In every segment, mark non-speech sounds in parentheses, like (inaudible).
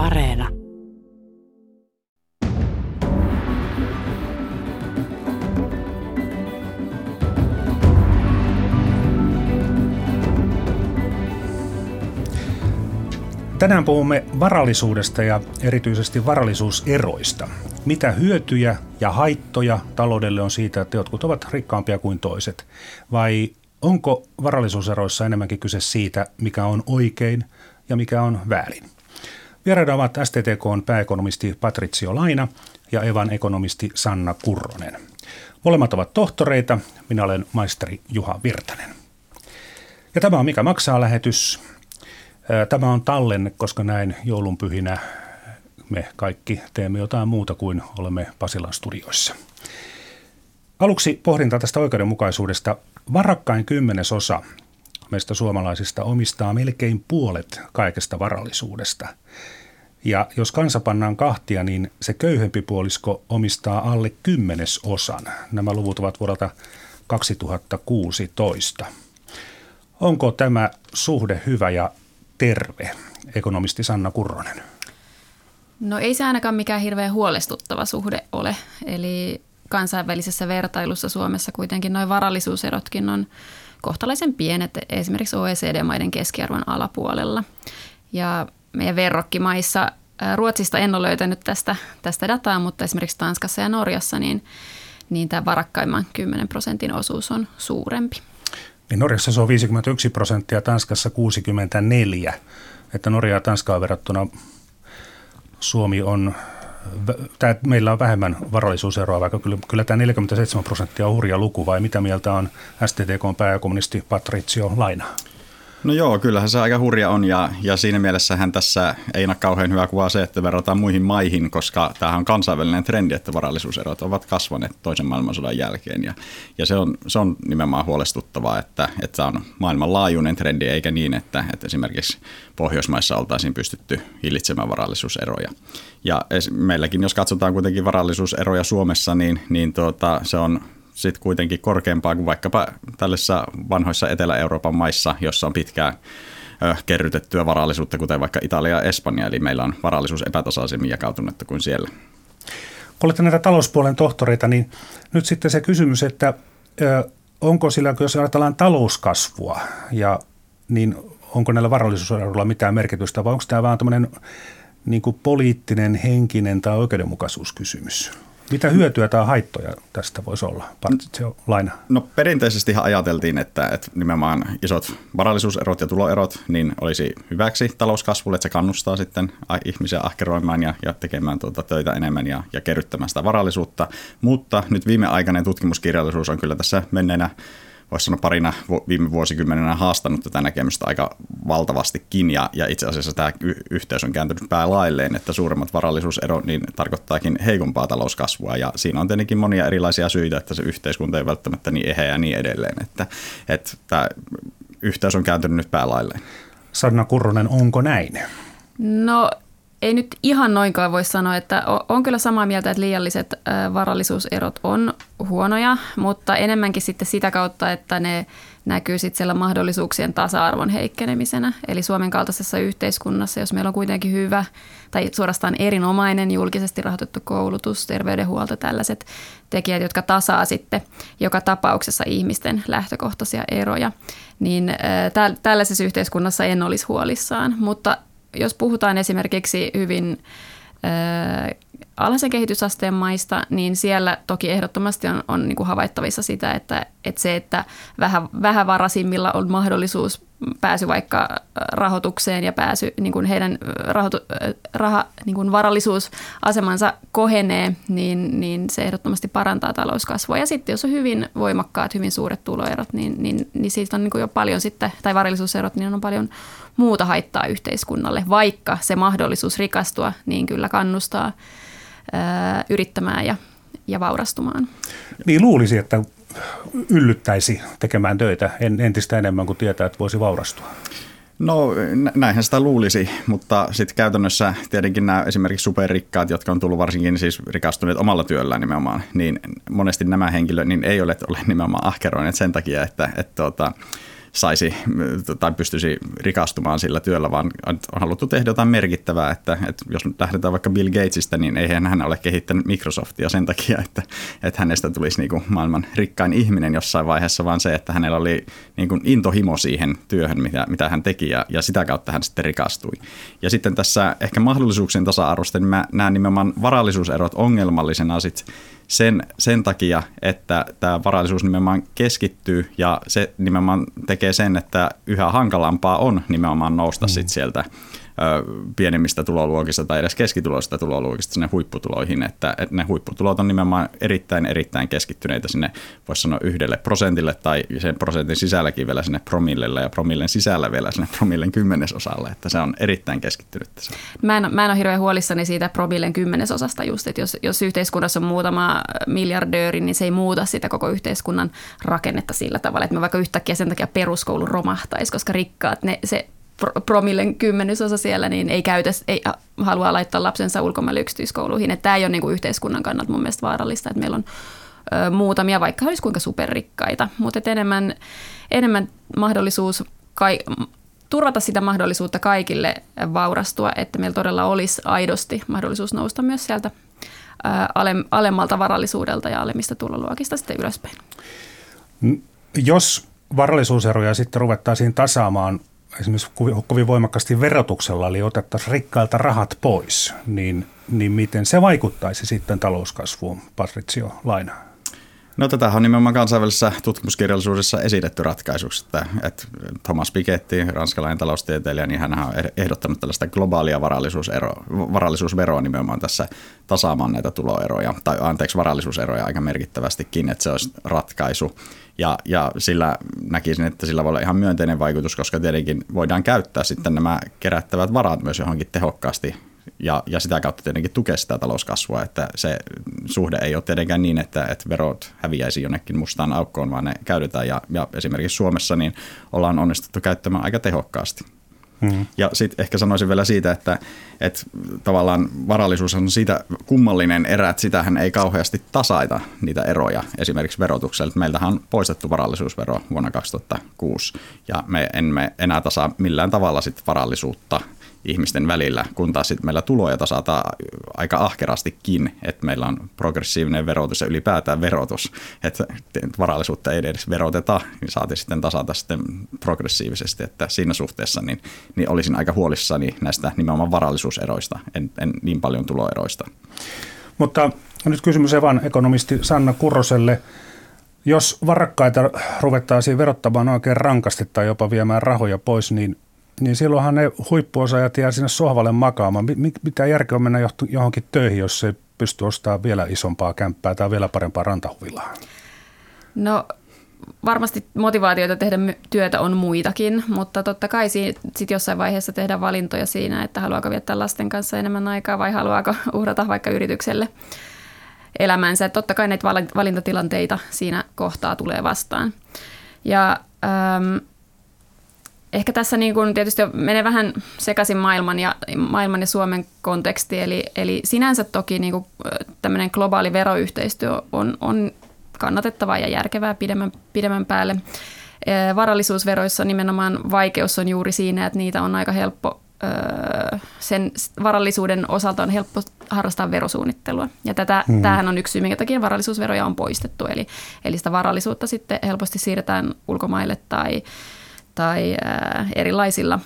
Areena. Tänään puhumme varallisuudesta ja erityisesti varallisuuseroista. Mitä hyötyjä ja haittoja taloudelle on siitä, että jotkut ovat rikkaampia kuin toiset? Vai onko varallisuuseroissa enemmänkin kyse siitä, mikä on oikein ja mikä on väärin? Vieraina ovat STTKn pääekonomisti Patricio Laina ja Evan ekonomisti Sanna Kurronen. Molemmat ovat tohtoreita, minä olen maisteri Juha Virtanen. Ja tämä on Mikä maksaa lähetys. Tämä on tallenne, koska näin joulunpyhinä me kaikki teemme jotain muuta kuin olemme Pasilan studioissa. Aluksi pohdinta tästä oikeudenmukaisuudesta. Varakkain kymmenesosa meistä suomalaisista omistaa melkein puolet kaikesta varallisuudesta. Ja jos kansa pannaan kahtia, niin se köyhempi puolisko omistaa alle kymmenesosan. Nämä luvut ovat vuodelta 2016. Onko tämä suhde hyvä ja terve, ekonomisti Sanna Kurronen? No ei se ainakaan mikään hirveän huolestuttava suhde ole. Eli kansainvälisessä vertailussa Suomessa kuitenkin noin varallisuuserotkin on kohtalaisen pienet esimerkiksi OECD-maiden keskiarvon alapuolella. Ja meidän verrokkimaissa, Ruotsista en ole löytänyt tästä, tästä dataa, mutta esimerkiksi Tanskassa ja Norjassa, niin, niin tämä varakkaimman 10 prosentin osuus on suurempi. Niin Norjassa se on 51 prosenttia, Tanskassa 64. Että Norja ja Tanskaa verrattuna Suomi on, tämä, meillä on vähemmän varallisuuseroa, vaikka kyllä, kyllä tämä 47 prosenttia on hurja luku, vai mitä mieltä on STTK pääkommunisti Patricio Laina? No joo, kyllähän se aika hurja on ja, ja siinä mielessähän tässä ei ole kauhean hyvä kuva se, että verrataan muihin maihin, koska tämähän on kansainvälinen trendi, että varallisuuserot ovat kasvaneet toisen maailmansodan jälkeen ja, ja se, on, se on nimenomaan huolestuttavaa, että, että tämä on maailmanlaajuinen trendi eikä niin, että, että esimerkiksi Pohjoismaissa oltaisiin pystytty hillitsemään varallisuuseroja. Ja meilläkin, jos katsotaan kuitenkin varallisuuseroja Suomessa, niin, niin tuota, se on sitten kuitenkin korkeampaa kuin vaikkapa tällaisissa vanhoissa Etelä-Euroopan maissa, jossa on pitkään kerrytettyä varallisuutta, kuten vaikka Italia ja Espanja, eli meillä on varallisuus epätasaisemmin jakautunutta kuin siellä. Kun olette näitä talouspuolen tohtoreita, niin nyt sitten se kysymys, että onko sillä, jos ajatellaan talouskasvua, ja, niin onko näillä varallisuuseroilla mitään merkitystä, vai onko tämä vaan tämmöinen niin poliittinen, henkinen tai oikeudenmukaisuuskysymys? Mitä hyötyä tai haittoja tästä voisi olla? Laina. No perinteisesti ajateltiin, että, että nimenomaan isot varallisuuserot ja tuloerot niin olisi hyväksi talouskasvulle, että se kannustaa sitten ihmisiä ahkeroimaan ja, ja tekemään tuota töitä enemmän ja, ja kerryttämään sitä varallisuutta. Mutta nyt viimeaikainen tutkimuskirjallisuus on kyllä tässä menneenä voisi sanoa parina viime vuosikymmenenä haastanut tätä näkemystä aika valtavastikin ja, ja itse asiassa tämä y- yhteys on kääntynyt päälailleen, että suuremmat varallisuuserot niin tarkoittaakin heikompaa talouskasvua ja siinä on tietenkin monia erilaisia syitä, että se yhteiskunta ei välttämättä niin eheä ja niin edelleen, että, että tämä yhteys on kääntynyt nyt päälailleen. Sanna Kurronen, onko näin? No ei nyt ihan noinkaan voi sanoa, että on kyllä samaa mieltä, että liialliset varallisuuserot on huonoja, mutta enemmänkin sitten sitä kautta, että ne näkyy sitten siellä mahdollisuuksien tasa-arvon heikkenemisenä. Eli Suomen kaltaisessa yhteiskunnassa, jos meillä on kuitenkin hyvä tai suorastaan erinomainen julkisesti rahoitettu koulutus, terveydenhuolto, tällaiset tekijät, jotka tasaa sitten joka tapauksessa ihmisten lähtökohtaisia eroja, niin tällaisessa yhteiskunnassa en olisi huolissaan. Mutta jos puhutaan esimerkiksi hyvin alhaisen kehitysasteen maista, niin siellä toki ehdottomasti on, on niin kuin havaittavissa sitä, että, että se, että vähän, vähävaraisimmilla on mahdollisuus pääsy vaikka rahoitukseen ja pääsy niin kuin heidän rahoitu, raha, niin kuin varallisuusasemansa kohenee, niin, niin se ehdottomasti parantaa talouskasvua. Ja sitten jos on hyvin voimakkaat, hyvin suuret tuloerot, niin, niin, niin siitä on niin kuin jo paljon sitten, tai varallisuuserot, niin on paljon muuta haittaa yhteiskunnalle, vaikka se mahdollisuus rikastua niin kyllä kannustaa ää, yrittämään ja, ja vaurastumaan. Niin luulisi, että yllyttäisi tekemään töitä entistä enemmän kuin tietää, että voisi vaurastua? No näinhän sitä luulisi, mutta sitten käytännössä tietenkin nämä esimerkiksi superrikkaat, jotka on tullut varsinkin siis rikastuneet omalla työllään nimenomaan, niin monesti nämä henkilöt niin ei ole, ole nimenomaan ahkeroineet sen takia, että, että, että saisi tai pystyisi rikastumaan sillä työllä, vaan on haluttu tehdä jotain merkittävää, että, että jos lähdetään vaikka Bill Gatesista, niin eihän hän ole kehittänyt Microsoftia sen takia, että, että hänestä tulisi niin kuin maailman rikkain ihminen jossain vaiheessa, vaan se, että hänellä oli niin kuin intohimo siihen työhön, mitä, mitä hän teki ja, ja sitä kautta hän sitten rikastui. Ja sitten tässä ehkä mahdollisuuksien tasa-arvosta, niin mä näen nimenomaan varallisuuserot ongelmallisena sit sen, sen takia, että tämä varallisuus nimenomaan keskittyy ja se nimenomaan tekee sen, että yhä hankalampaa on nimenomaan nousta mm. sit sieltä pienemmistä tuloluokista tai edes keskituloista tuloluokista sinne huipputuloihin, että, että ne huipputulot on nimenomaan erittäin erittäin keskittyneitä sinne, voisi sanoa yhdelle prosentille tai sen prosentin sisälläkin vielä sinne promillelle ja promillen sisällä vielä sinne promillen kymmenesosalle, että se on erittäin keskittynyt. Mä en, mä en ole hirveän huolissani siitä promillen kymmenesosasta just, että jos, jos yhteiskunnassa on muutama miljardööri, niin se ei muuta sitä koko yhteiskunnan rakennetta sillä tavalla, että me vaikka yhtäkkiä sen takia peruskoulu romahtaisi, koska rikkaat, ne, se promillen kymmenesosa siellä, niin ei käytä, ei halua laittaa lapsensa ulkomaille yksityiskouluihin. Että tämä ei ole niin kuin yhteiskunnan kannalta mun mielestä vaarallista, että meillä on muutamia, vaikka olisi kuinka superrikkaita, mutta enemmän, enemmän mahdollisuus kai, turvata sitä mahdollisuutta kaikille vaurastua, että meillä todella olisi aidosti mahdollisuus nousta myös sieltä alemmalta varallisuudelta ja alemmista tuloluokista sitten ylöspäin. Jos varallisuuseroja sitten ruvettaisiin tasaamaan esimerkiksi kovin voimakkaasti verotuksella, eli otettaisiin rikkailta rahat pois, niin, niin miten se vaikuttaisi sitten talouskasvuun, Patricio Laina? No tätä on nimenomaan kansainvälisessä tutkimuskirjallisuudessa esitetty ratkaisuksi, että, että Thomas Piketty, ranskalainen taloustieteilijä, niin hän on ehdottanut tällaista globaalia varallisuusero, varallisuusveroa nimenomaan tässä tasaamaan näitä tuloeroja, tai anteeksi varallisuuseroja aika merkittävästikin, että se olisi ratkaisu. Ja, ja sillä näkisin, että sillä voi olla ihan myönteinen vaikutus, koska tietenkin voidaan käyttää sitten nämä kerättävät varat myös johonkin tehokkaasti ja, ja sitä kautta tietenkin tukea sitä talouskasvua, että se suhde ei ole tietenkään niin, että, että verot häviäisi jonnekin mustaan aukkoon, vaan ne käytetään ja, ja esimerkiksi Suomessa niin ollaan onnistuttu käyttämään aika tehokkaasti. Mm-hmm. Ja sitten ehkä sanoisin vielä siitä, että, että tavallaan varallisuus on siitä kummallinen erä, että sitähän ei kauheasti tasaita niitä eroja esimerkiksi verotuksella. Meiltähän on poistettu varallisuusvero vuonna 2006 ja me emme enää tasaa millään tavalla sit varallisuutta ihmisten välillä, kun taas sitten meillä tuloja tasataan aika ahkerastikin, että meillä on progressiivinen verotus ja ylipäätään verotus, että varallisuutta ei edes veroteta, niin saatiin sitten tasata sitten progressiivisesti, että siinä suhteessa niin, niin olisin aika huolissani näistä nimenomaan varallisuuseroista, en, en niin paljon tuloeroista. Mutta nyt kysymys Evan ekonomisti Sanna Kurroselle. Jos varakkaita ruvettaisiin verottamaan oikein rankasti tai jopa viemään rahoja pois, niin niin silloinhan ne huippuosaajat jää sinne sohvalle makaamaan. Mitä järkeä on mennä johonkin töihin, jos se pystyy ostamaan vielä isompaa kämppää tai vielä parempaa rantahuvilaa? No varmasti motivaatioita tehdä työtä on muitakin, mutta totta kai sitten jossain vaiheessa tehdä valintoja siinä, että haluaako viettää lasten kanssa enemmän aikaa vai haluaako (laughs) uhrata vaikka yritykselle elämänsä. Että totta kai näitä valintatilanteita siinä kohtaa tulee vastaan. Ja ähm, ehkä tässä niin kuin tietysti menee vähän sekaisin maailman ja, maailman ja Suomen konteksti, eli, eli sinänsä toki niin kuin tämmöinen globaali veroyhteistyö on, on kannatettavaa ja järkevää pidemmän, pidemmän päälle. Varallisuusveroissa nimenomaan vaikeus on juuri siinä, että niitä on aika helppo, sen varallisuuden osalta on helppo harrastaa verosuunnittelua. Ja tätä, hmm. tämähän on yksi syy, minkä takia varallisuusveroja on poistettu. Eli, eli sitä varallisuutta sitten helposti siirretään ulkomaille tai tai erilaisilla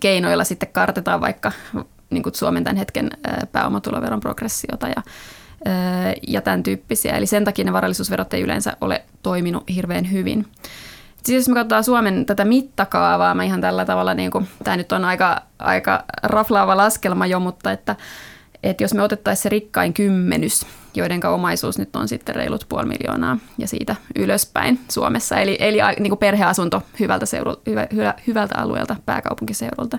keinoilla sitten kartetaan vaikka niin kuin Suomen tämän hetken pääomatuloveron progressiota ja, ja tämän tyyppisiä. Eli sen takia ne varallisuusverot ei yleensä ole toiminut hirveän hyvin. Siis jos me katsotaan Suomen tätä mittakaavaa, mä ihan tällä tavalla, niin kuin, tämä nyt on aika, aika raflaava laskelma jo, mutta että, että jos me otettaisiin se rikkain kymmenys, joiden omaisuus nyt on sitten reilut puoli miljoonaa ja siitä ylöspäin Suomessa. Eli, eli niin kuin perheasunto hyvältä, seurulta, hyvä, hyvä, hyvältä alueelta, pääkaupunkiseudulta.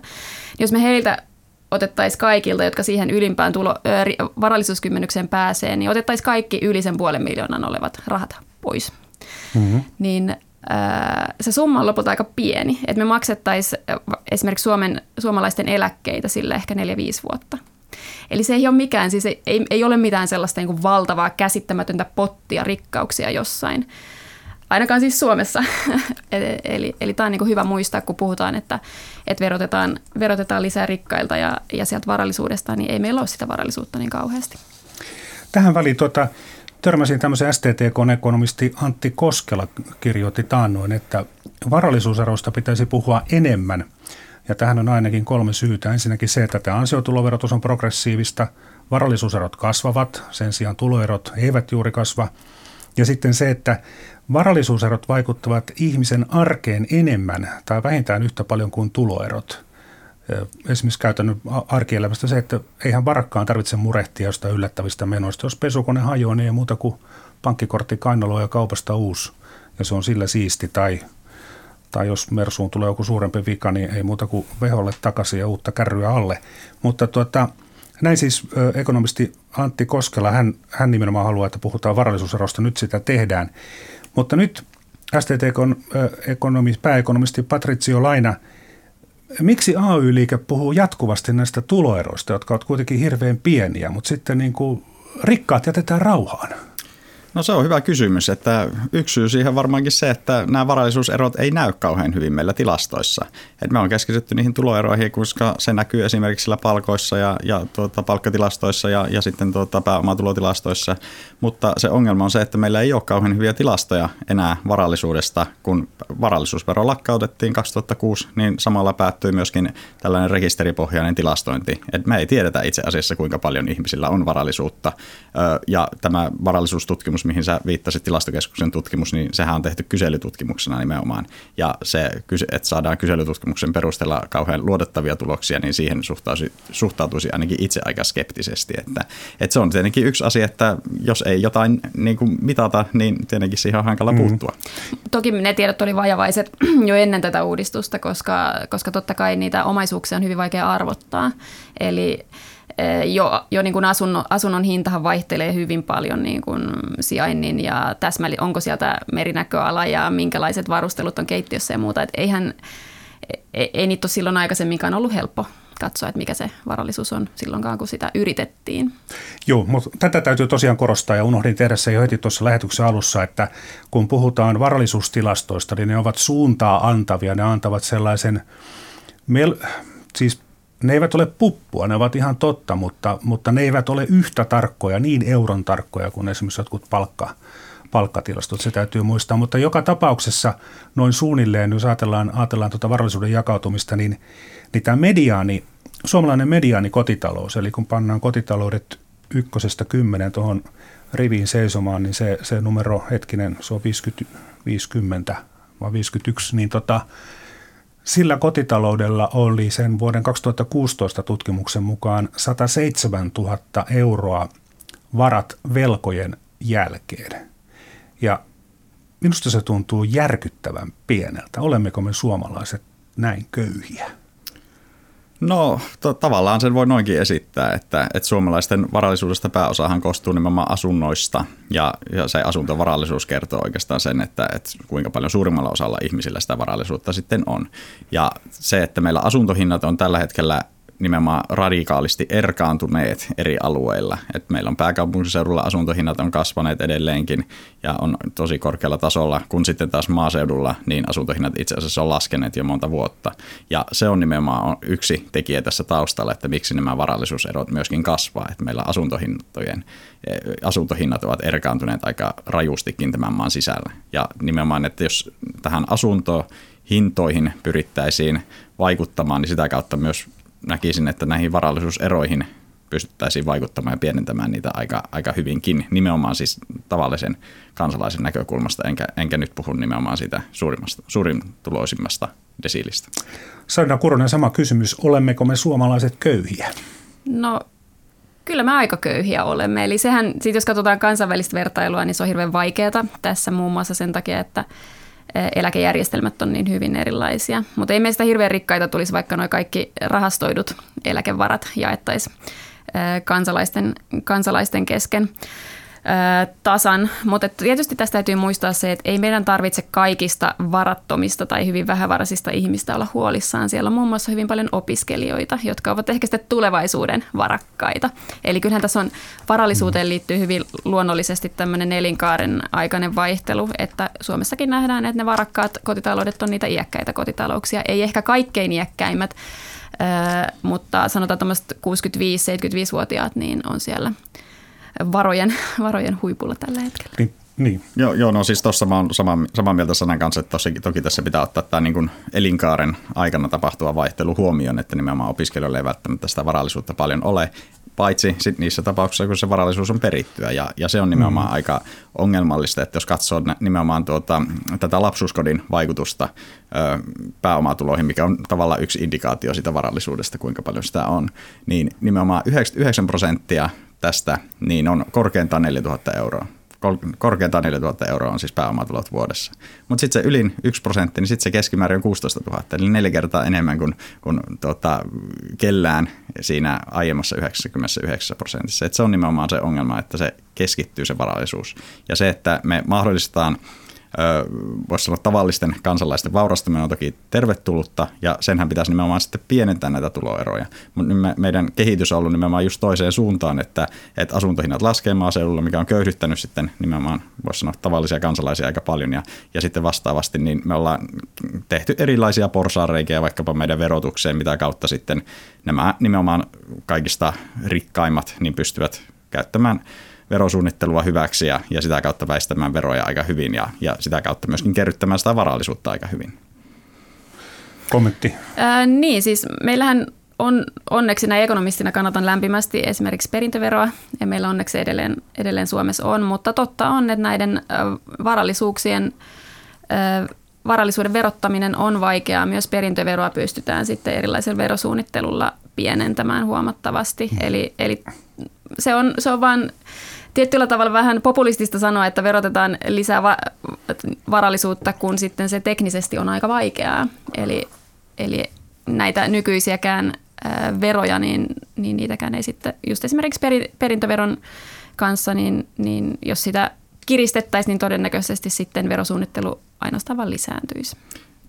Jos me heiltä otettaisiin kaikilta, jotka siihen ylimpään tulo, varallisuuskymmenykseen pääsee, niin otettaisiin kaikki yli sen puolen miljoonan olevat rahat pois. Mm-hmm. Niin se summa on lopulta aika pieni. Että me maksettaisiin esimerkiksi Suomen, suomalaisten eläkkeitä sille ehkä 4-5 vuotta. Eli se ei ole mikään, siis ei, ei ole mitään sellaista niin kuin valtavaa käsittämätöntä pottia rikkauksia jossain. ainakaan siis Suomessa. (laughs) eli, eli, tämä on niin hyvä muistaa, kun puhutaan, että, että verotetaan, verotetaan lisää rikkailta ja, ja sieltä varallisuudesta, niin ei meillä ole sitä varallisuutta niin kauheasti. Tähän väliin tuota, törmäsin tämmöisen STTK-ekonomisti Antti Koskela kirjoitti taannoin, että varallisuuseroista pitäisi puhua enemmän. Ja tähän on ainakin kolme syytä. Ensinnäkin se, että tämä ansiotuloverotus on progressiivista, varallisuuserot kasvavat, sen sijaan tuloerot eivät juuri kasva. Ja sitten se, että varallisuuserot vaikuttavat ihmisen arkeen enemmän tai vähintään yhtä paljon kuin tuloerot. Esimerkiksi käytännön arkielämästä se, että eihän varakkaan tarvitse murehtia jostain yllättävistä menoista. Jos pesukone hajoaa, niin ei muuta kuin pankkikortti kainaloa ja kaupasta uusi, ja se on sillä siisti. Tai, tai jos Mersuun tulee joku suurempi vika, niin ei muuta kuin veholle takaisin ja uutta kärryä alle. Mutta tuota, näin siis ekonomisti Antti Koskela, hän, hän nimenomaan haluaa, että puhutaan varallisuuserosta, nyt sitä tehdään. Mutta nyt STTKn ekonomi, pääekonomisti Patricio Laina, miksi AY-liike puhuu jatkuvasti näistä tuloeroista, jotka ovat kuitenkin hirveän pieniä, mutta sitten niin kuin rikkaat jätetään rauhaan? No se on hyvä kysymys, että yksi syy siihen varmaankin se, että nämä varallisuuserot ei näy kauhean hyvin meillä tilastoissa. Et me on keskitytty niihin tuloeroihin, koska se näkyy esimerkiksi sillä palkoissa ja, ja tuota, palkkatilastoissa ja, ja sitten tuota, pääomatulotilastoissa. Mutta se ongelma on se, että meillä ei ole kauhean hyviä tilastoja enää varallisuudesta. Kun varallisuusvero lakkautettiin 2006, niin samalla päättyi myöskin tällainen rekisteripohjainen tilastointi. Et me ei tiedetä itse asiassa, kuinka paljon ihmisillä on varallisuutta. Ja tämä varallisuustutkimus mihin sä viittasit, tilastokeskuksen tutkimus, niin sehän on tehty kyselytutkimuksena nimenomaan. Ja se, että saadaan kyselytutkimuksen perusteella kauhean luotettavia tuloksia, niin siihen suhtautuisi, suhtautuisi ainakin itse aika skeptisesti. Että, että se on tietenkin yksi asia, että jos ei jotain niin kuin mitata, niin tietenkin siihen on hankala mm. puuttua. Toki ne tiedot oli vajavaiset (clears throat) jo ennen tätä uudistusta, koska, koska totta kai niitä omaisuuksia on hyvin vaikea arvottaa. Eli jo, jo niin kuin asunnon, asunnon hintahan vaihtelee hyvin paljon niin kuin sijainnin ja täsmälli, onko sieltä merinäköala ja minkälaiset varustelut on keittiössä ja muuta. Et eihän, ei, ei niitä ole silloin aikaisemminkaan ollut helppo katsoa, että mikä se varallisuus on silloinkaan, kun sitä yritettiin. Joo, mutta tätä täytyy tosiaan korostaa ja unohdin tehdä se jo heti tuossa lähetyksen alussa, että kun puhutaan varallisuustilastoista, niin ne ovat suuntaa antavia, ne antavat sellaisen, mel- siis ne eivät ole puppua, ne ovat ihan totta, mutta, mutta ne eivät ole yhtä tarkkoja, niin euron tarkkoja kuin esimerkiksi jotkut palkka, palkkatilastot, se täytyy muistaa. Mutta joka tapauksessa noin suunnilleen, jos ajatellaan, ajatellaan tuota varallisuuden jakautumista, niin, niin tämä mediaani, suomalainen mediaani kotitalous, eli kun pannaan kotitaloudet ykkösestä kymmenen tuohon riviin seisomaan, niin se, se numero, hetkinen, se on 50, 50 vai 51, niin tota, sillä kotitaloudella oli sen vuoden 2016 tutkimuksen mukaan 107 000 euroa varat velkojen jälkeen. Ja minusta se tuntuu järkyttävän pieneltä. Olemmeko me suomalaiset näin köyhiä? No to, tavallaan sen voi noinkin esittää, että, että suomalaisten varallisuudesta pääosahan koostuu nimenomaan asunnoista ja, ja se asuntovarallisuus kertoo oikeastaan sen, että, että kuinka paljon suurimmalla osalla ihmisillä sitä varallisuutta sitten on. Ja se, että meillä asuntohinnat on tällä hetkellä nimenomaan radikaalisti erkaantuneet eri alueilla. Et meillä on pääkaupunkiseudulla asuntohinnat on kasvaneet edelleenkin ja on tosi korkealla tasolla, kun sitten taas maaseudulla niin asuntohinnat itse asiassa on laskeneet jo monta vuotta. Ja se on nimenomaan yksi tekijä tässä taustalla, että miksi nämä varallisuuserot myöskin kasvaa. Että meillä asuntohintojen, eh, asuntohinnat ovat erkaantuneet aika rajustikin tämän maan sisällä. Ja nimenomaan, että jos tähän asuntohintoihin pyrittäisiin vaikuttamaan, niin sitä kautta myös näkisin, että näihin varallisuuseroihin pystyttäisiin vaikuttamaan ja pienentämään niitä aika, aika hyvinkin, nimenomaan siis tavallisen kansalaisen näkökulmasta, enkä, enkä nyt puhu nimenomaan siitä suurimmasta, suurin tuloisimmasta desiilistä. Sarina Kuronen, sama kysymys. Olemmeko me suomalaiset köyhiä? No kyllä me aika köyhiä olemme. Eli sehän, sit jos katsotaan kansainvälistä vertailua, niin se on hirveän vaikeaa tässä muun muassa sen takia, että – eläkejärjestelmät on niin hyvin erilaisia. Mutta ei meistä hirveän rikkaita tulisi, vaikka nuo kaikki rahastoidut eläkevarat jaettaisiin kansalaisten, kansalaisten kesken. Tasan. Mutta tietysti tästä täytyy muistaa se, että ei meidän tarvitse kaikista varattomista tai hyvin vähävaraisista ihmistä olla huolissaan. Siellä on muun muassa hyvin paljon opiskelijoita, jotka ovat ehkä sitten tulevaisuuden varakkaita. Eli kyllähän tässä on varallisuuteen liittyy hyvin luonnollisesti tämmöinen elinkaaren aikainen vaihtelu, että Suomessakin nähdään, että ne varakkaat kotitaloudet on niitä iäkkäitä kotitalouksia. Ei ehkä kaikkein iäkkäimmät, mutta sanotaan tämmöiset 65-75-vuotiaat, niin on siellä varojen, (laughs) varojen huipulla tällä hetkellä. Niin, niin. Joo, joo, no siis tuossa mä oon samaa, samaa mieltä sanan kanssa, että tossakin, toki tässä pitää ottaa tämä niin kuin elinkaaren aikana tapahtuva vaihtelu huomioon, että nimenomaan opiskelijoille ei välttämättä sitä varallisuutta paljon ole, paitsi sit niissä tapauksissa, kun se varallisuus on perittyä. Ja, ja se on nimenomaan mm. aika ongelmallista, että jos katsoo nimenomaan tuota, tätä lapsuuskodin vaikutusta ö, pääomatuloihin, mikä on tavallaan yksi indikaatio sitä varallisuudesta, kuinka paljon sitä on, niin nimenomaan 99 prosenttia tästä niin on korkeintaan 4000 euroa korkeintaan 4000 euroa on siis pääomatulot vuodessa. Mutta sitten se ylin 1 prosentti, niin sitten se keskimäärin on 16 000, eli neljä kertaa enemmän kuin, kuin tuota, kellään siinä aiemmassa 99 prosentissa. Et se on nimenomaan se ongelma, että se keskittyy se varallisuus. Ja se, että me mahdollistetaan voisi sanoa tavallisten kansalaisten vaurastuminen on toki tervetullutta ja senhän pitäisi nimenomaan sitten pienentää näitä tuloeroja. Mutta me, meidän kehitys on ollut nimenomaan just toiseen suuntaan, että, että asuntohinnat laskee maaseudulla, mikä on köyhdyttänyt sitten nimenomaan, voisi sanoa tavallisia kansalaisia aika paljon ja, ja sitten vastaavasti niin me ollaan tehty erilaisia porsaareikiä vaikkapa meidän verotukseen, mitä kautta sitten nämä nimenomaan kaikista rikkaimmat niin pystyvät käyttämään verosuunnittelua hyväksi ja, ja sitä kautta väistämään veroja aika hyvin ja, ja sitä kautta myöskin kerryttämään sitä varallisuutta aika hyvin. Kommentti. Ää, niin, siis meillähän on onneksi näin ekonomistina kannatan lämpimästi esimerkiksi perintöveroa, ja meillä onneksi edelleen, edelleen Suomessa on, mutta totta on, että näiden varallisuuksien varallisuuden verottaminen on vaikeaa. Myös perintöveroa pystytään sitten erilaisella verosuunnittelulla pienentämään huomattavasti. Mm. Eli, eli se on, se on vain tietyllä tavalla vähän populistista sanoa, että verotetaan lisää va- varallisuutta, kun sitten se teknisesti on aika vaikeaa. Eli, eli näitä nykyisiäkään veroja, niin, niin niitäkään ei sitten, just esimerkiksi peri, perintöveron kanssa, niin, niin jos sitä kiristettäisiin, niin todennäköisesti sitten verosuunnittelu ainoastaan vaan lisääntyisi.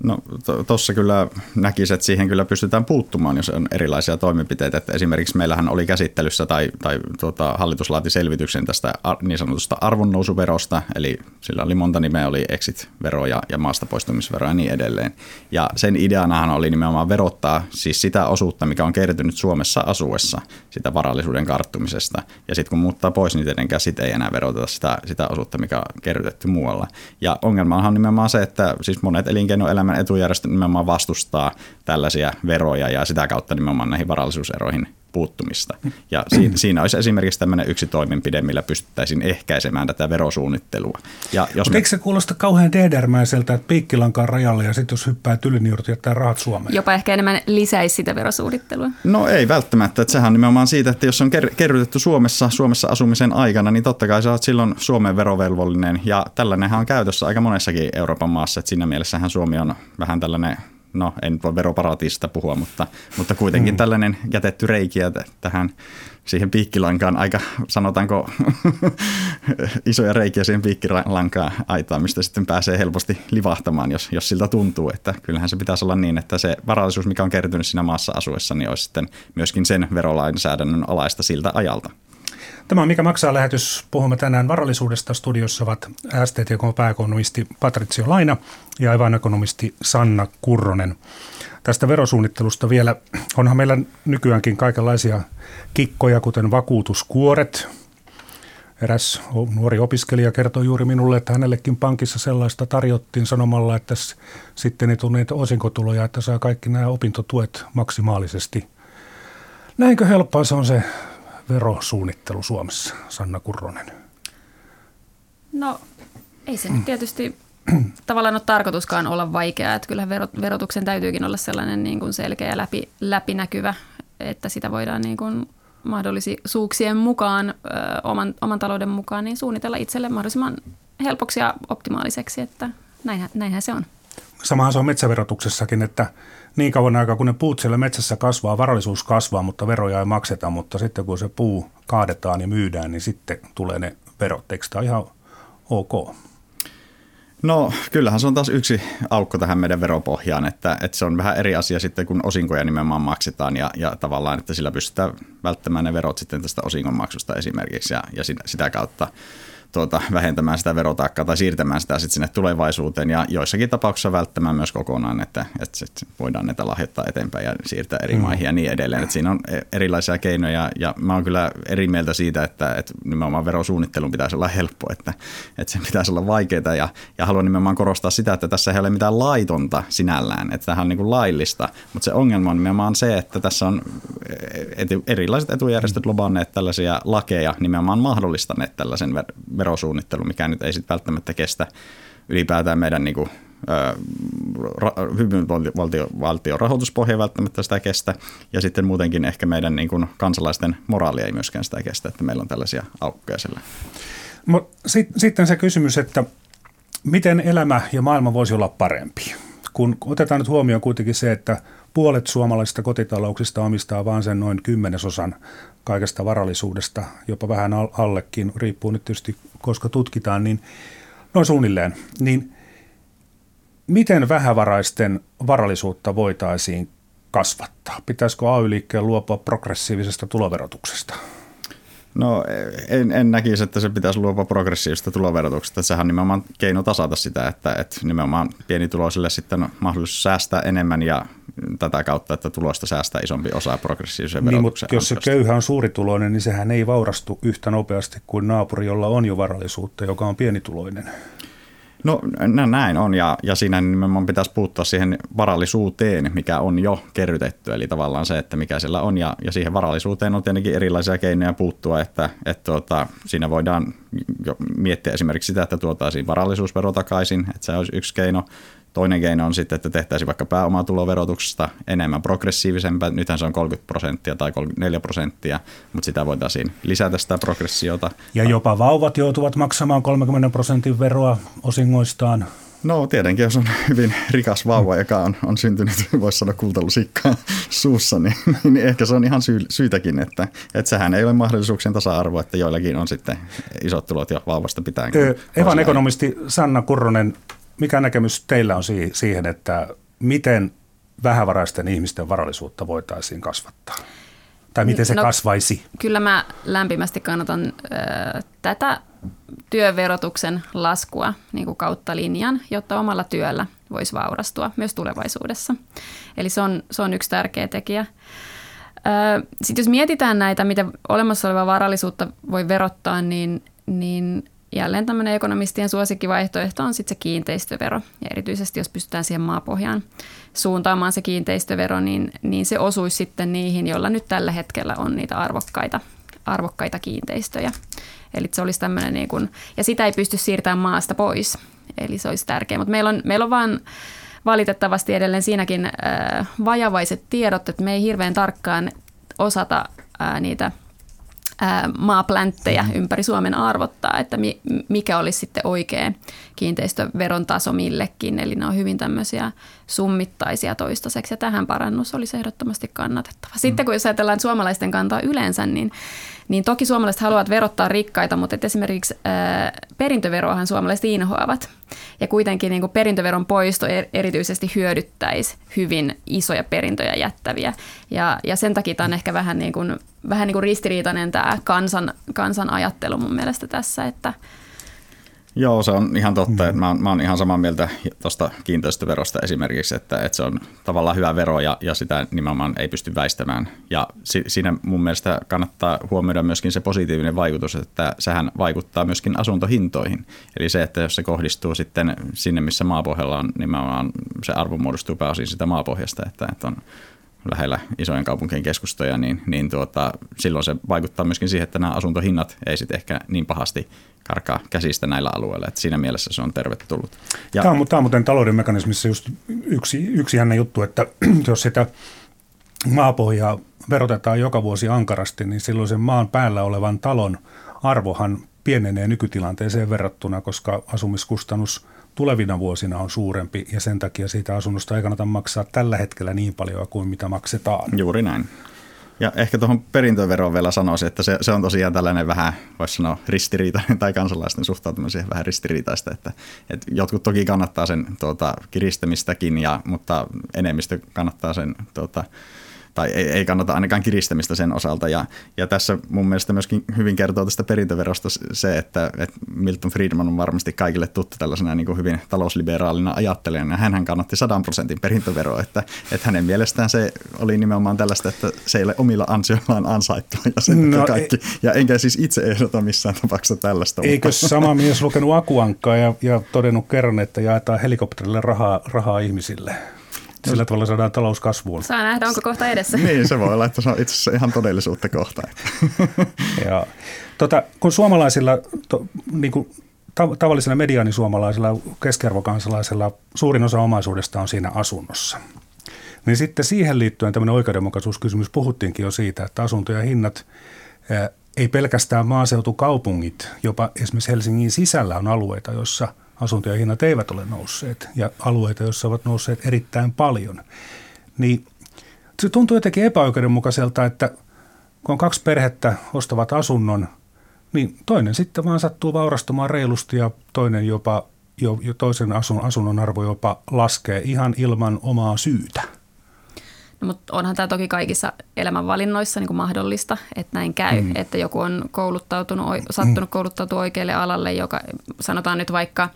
No tuossa kyllä näkisi, että siihen kyllä pystytään puuttumaan, jos on erilaisia toimenpiteitä. Että esimerkiksi meillähän oli käsittelyssä tai, tai tuota, hallitus laati selvityksen tästä niin sanotusta arvonnousuverosta, eli sillä oli monta nimeä, oli exit-vero ja, ja maasta poistumisvero ja niin edelleen. Ja sen ideanahan oli nimenomaan verottaa siis sitä osuutta, mikä on kertynyt Suomessa asuessa, sitä varallisuuden karttumisesta. Ja sitten kun muuttaa pois, niin tietenkään sit ei enää veroteta sitä, sitä osuutta, mikä on kerrytetty muualla. Ja ongelma on nimenomaan se, että siis monet elinkeinoelämät Suomen etujärjestö nimenomaan vastustaa tällaisia veroja ja sitä kautta nimenomaan näihin varallisuuseroihin puuttumista. Ja siinä, siinä olisi esimerkiksi tämmöinen yksi toimenpide, millä pystyttäisiin ehkäisemään tätä verosuunnittelua. Ja jos me... Eikö se kuulosta kauhean tehdärmäiseltä, että piikkilankaan rajalle ja sitten jos hyppää tyli, niin jättää rahat Suomeen? Jopa ehkä enemmän lisäisi sitä verosuunnittelua. No ei välttämättä. Että sehän on nimenomaan siitä, että jos on ker- kerrytetty Suomessa, Suomessa asumisen aikana, niin totta kai sä oot silloin Suomen verovelvollinen. Ja tällainenhan on käytössä aika monessakin Euroopan maassa. Että siinä mielessähän Suomi on vähän tällainen no en voi veroparatiisista puhua, mutta, mutta kuitenkin mm. tällainen jätetty reikiä tähän siihen piikkilankaan aika, sanotaanko, (laughs) isoja reikiä siihen piikkilankaan aitaan, mistä sitten pääsee helposti livahtamaan, jos, jos siltä tuntuu, että kyllähän se pitäisi olla niin, että se varallisuus, mikä on kertynyt siinä maassa asuessa, niin olisi sitten myöskin sen verolainsäädännön alaista siltä ajalta. Tämä on Mikä maksaa lähetys. Puhumme tänään varallisuudesta. Studiossa ovat STTK pääekonomisti Patricio Laina ja ekonomisti Sanna Kurronen. Tästä verosuunnittelusta vielä, onhan meillä nykyäänkin kaikenlaisia kikkoja, kuten vakuutuskuoret. Eräs nuori opiskelija kertoi juuri minulle, että hänellekin pankissa sellaista tarjottiin sanomalla, että sitten ei tule niitä osinkotuloja, että saa kaikki nämä opintotuet maksimaalisesti. Näinkö helppoa se on se verosuunnittelu Suomessa, Sanna Kurronen? No ei se nyt tietysti tavallaan ole tarkoituskaan olla vaikeaa, että kyllähän verotuksen täytyykin olla sellainen niin kuin selkeä ja läpi, läpinäkyvä, että sitä voidaan niin kuin mahdollisuuksien mukaan, ö, oman, oman talouden mukaan, niin suunnitella itselle mahdollisimman helpoksi ja optimaaliseksi, että näinhän, näinhän se on. Samahan se on metsäverotuksessakin, että niin kauan aikaa kun ne puut siellä metsässä kasvaa, varallisuus kasvaa, mutta veroja ei makseta, mutta sitten kun se puu kaadetaan ja myydään, niin sitten tulee ne verot? Eikö tämä ihan ok? No kyllähän se on taas yksi aukko tähän meidän veropohjaan, että, että se on vähän eri asia sitten, kun osinkoja nimenomaan maksetaan ja, ja tavallaan, että sillä pystytään välttämään ne verot sitten tästä osingonmaksusta esimerkiksi ja, ja sitä, kautta tuota, vähentämään sitä verotaakkaa tai siirtämään sitä sitten sinne tulevaisuuteen ja joissakin tapauksissa välttämään myös kokonaan, että, että voidaan näitä lahjoittaa eteenpäin ja siirtää eri mm. maihin ja niin edelleen. Että siinä on e- erilaisia keinoja ja mä oon kyllä eri mieltä siitä, että, että nimenomaan verosuunnittelun pitäisi olla helppo, että, että sen pitäisi olla vaikeaa ja, ja haluan nimenomaan korostaa sitä, että tässä ei ole mitään laitonta sinällään, että tämähän on niin kuin laillista, mutta se ongelma on nimenomaan se, että tässä on e- erilaiset etujärjestöt lobanneet tällaisia lakeja nimenomaan mahdollistaneet tällaisen verosuunnittelu, mikä nyt ei sitten välttämättä kestä ylipäätään meidän niin kuin, hyvinvointivaltion rahoituspohja välttämättä sitä kestä, ja sitten muutenkin ehkä meidän niin kuin kansalaisten moraalia ei myöskään sitä kestä, että meillä on tällaisia aukkoja sillä. Sitten se kysymys, että miten elämä ja maailma voisi olla parempi? Kun otetaan nyt huomioon kuitenkin se, että puolet suomalaisista kotitalouksista omistaa vain sen noin kymmenesosan kaikesta varallisuudesta, jopa vähän allekin, riippuu nyt tietysti koska tutkitaan, niin noin suunnilleen, niin miten vähävaraisten varallisuutta voitaisiin kasvattaa? Pitäisikö AY-liikkeen luopua progressiivisesta tuloverotuksesta? No en, en näkisi, että se pitäisi luopua progressiivista tuloverotuksesta. Sehän on nimenomaan keino tasata sitä, että, että nimenomaan pienituloisille sitten on mahdollisuus säästää enemmän ja tätä kautta, että tulosta säästää isompi osa progressiivisen niin, verotuksen mutta jos se köyhä on suurituloinen, niin sehän ei vaurastu yhtä nopeasti kuin naapuri, jolla on jo varallisuutta, joka on pienituloinen. No näin on ja, ja siinä nimenomaan pitäisi puuttua siihen varallisuuteen, mikä on jo kerrytetty, eli tavallaan se, että mikä siellä on ja, ja siihen varallisuuteen on tietenkin erilaisia keinoja puuttua, että, että tuota, siinä voidaan jo miettiä esimerkiksi sitä, että tuotaisiin varallisuusvero takaisin, että se olisi yksi keino. Toinen keino on sitten, että tehtäisiin vaikka pääomatuloverotuksesta enemmän progressiivisempaa. Nythän se on 30 prosenttia tai 34 prosenttia, mutta sitä voitaisiin lisätä sitä progressiota. Ja jopa vauvat joutuvat maksamaan 30 prosentin veroa osingoistaan. No tietenkin, jos on hyvin rikas vauva, joka on, on syntynyt, voisi sanoa kultalusikkaa suussa, niin, niin ehkä se on ihan syy, syytäkin, että, että sehän ei ole mahdollisuuksien tasa-arvo, että joillakin on sitten isot tulot jo vauvasta pitäen. Evan ekonomisti Sanna Kurronen mikä näkemys teillä on siihen, että miten vähävaraisten ihmisten varallisuutta voitaisiin kasvattaa? Tai miten se no, kasvaisi? Kyllä mä lämpimästi kannatan ö, tätä työverotuksen laskua niin kuin kautta linjan, jotta omalla työllä voisi vaurastua myös tulevaisuudessa. Eli se on, se on yksi tärkeä tekijä. Sitten jos mietitään näitä, miten olemassa olevaa varallisuutta voi verottaa, niin, niin jälleen tämmöinen ekonomistien suosikkivaihtoehto on sitten se kiinteistövero. Ja erityisesti jos pystytään siihen maapohjaan suuntaamaan se kiinteistövero, niin, niin se osuisi sitten niihin, joilla nyt tällä hetkellä on niitä arvokkaita, arvokkaita kiinteistöjä. Eli se olisi tämmöinen niin kuin, ja sitä ei pysty siirtämään maasta pois. Eli se olisi tärkeää. Mutta meillä on, meillä on vaan valitettavasti edelleen siinäkin äh, vajavaiset tiedot, että me ei hirveän tarkkaan osata äh, niitä – maaplänttejä ympäri Suomen arvottaa, että mikä olisi sitten oikea kiinteistöveron taso millekin. Eli ne on hyvin tämmöisiä summittaisia toistaiseksi ja tähän parannus olisi ehdottomasti kannatettava. Sitten kun jos ajatellaan suomalaisten kantaa yleensä, niin niin toki suomalaiset haluavat verottaa rikkaita, mutta että esimerkiksi ää, perintöveroahan suomalaiset inhoavat. Ja kuitenkin niin kuin perintöveron poisto er, erityisesti hyödyttäisi hyvin isoja perintöjä jättäviä. Ja, ja sen takia tämä on ehkä vähän, niin kuin, vähän niin kuin ristiriitainen tämä kansan, kansan ajattelu mun mielestä tässä, että – Joo, se on ihan totta. Mm. Että mä, oon, mä oon ihan samaa mieltä tuosta kiinteistöverosta esimerkiksi, että, että se on tavallaan hyvä vero ja, ja sitä nimenomaan ei pysty väistämään. Ja si, siinä mun mielestä kannattaa huomioida myöskin se positiivinen vaikutus, että sehän vaikuttaa myöskin asuntohintoihin. Eli se, että jos se kohdistuu sitten sinne, missä maapohjalla on nimenomaan se arvo muodostuu pääosin sitä maapohjasta, että, että on lähellä isojen kaupunkien keskustoja, niin, niin tuota, silloin se vaikuttaa myöskin siihen, että nämä asuntohinnat ei sitten ehkä niin pahasti karkaa käsistä näillä alueilla. Että siinä mielessä se on tervetullut. Ja, tämä, on, tämä on muuten talouden mekanismissa just yksi, yksi jännä juttu, että (clears throat) jos sitä maapohjaa verotetaan joka vuosi ankarasti, niin silloin sen maan päällä olevan talon arvohan pienenee nykytilanteeseen verrattuna, koska asumiskustannus tulevina vuosina on suurempi ja sen takia siitä asunnosta ei kannata maksaa tällä hetkellä niin paljon kuin mitä maksetaan. Juuri näin. Ja ehkä tuohon perintöveroon vielä sanoisin, että se, se on tosiaan tällainen vähän, voisi sanoa ristiriitainen tai kansalaisten siihen vähän ristiriitaista, että, että jotkut toki kannattaa sen tuota, kiristämistäkin, ja, mutta enemmistö kannattaa sen tuota, tai ei, ei kannata ainakaan kiristämistä sen osalta. Ja, ja tässä mun mielestä myöskin hyvin kertoo tästä perintöverosta se, että, että Milton Friedman on varmasti kaikille tuttu tällaisena niin kuin hyvin talousliberaalina ajattelijana. Hän kannatti 100 prosentin perintöveroa, että, että hänen mielestään se oli nimenomaan tällaista, että se ei ole omilla ansioillaan ansaittua ja sen no, kaikki. Ei, ja enkä siis itse ehdota missään tapauksessa tällaista. Eikö mutta... sama mies lukenut Akuankkaa ja, ja todennut kerran, että jaetaan helikopterille rahaa, rahaa ihmisille? Sillä tavalla saadaan talous kasvuun. Saa nähdä, onko kohta edessä. (laughs) niin, se voi olla, että se on itse asiassa ihan todellisuutta kohta. (laughs) ja, tota, kun suomalaisilla, to, niin kuin tavallisella mediaanisuomalaisella, keskiarvokansalaisella suurin osa omaisuudesta on siinä asunnossa. Niin sitten siihen liittyen tämmöinen oikeudenmukaisuuskysymys, puhuttiinkin jo siitä, että asuntojen hinnat ei pelkästään maaseutukaupungit, jopa esimerkiksi Helsingin sisällä on alueita, joissa – asuntojen hinnat eivät ole nousseet ja alueita, joissa ovat nousseet erittäin paljon. Niin se tuntuu jotenkin epäoikeudenmukaiselta, että kun on kaksi perhettä ostavat asunnon, niin toinen sitten vaan sattuu vaurastumaan reilusti ja toinen jopa jo, jo toisen asun, asunnon arvo jopa laskee ihan ilman omaa syytä. No, mutta onhan tämä toki kaikissa elämänvalinnoissa niin kuin mahdollista, että näin käy, mm. että joku on kouluttautunut, sattunut kouluttautua oikealle alalle, joka sanotaan nyt vaikka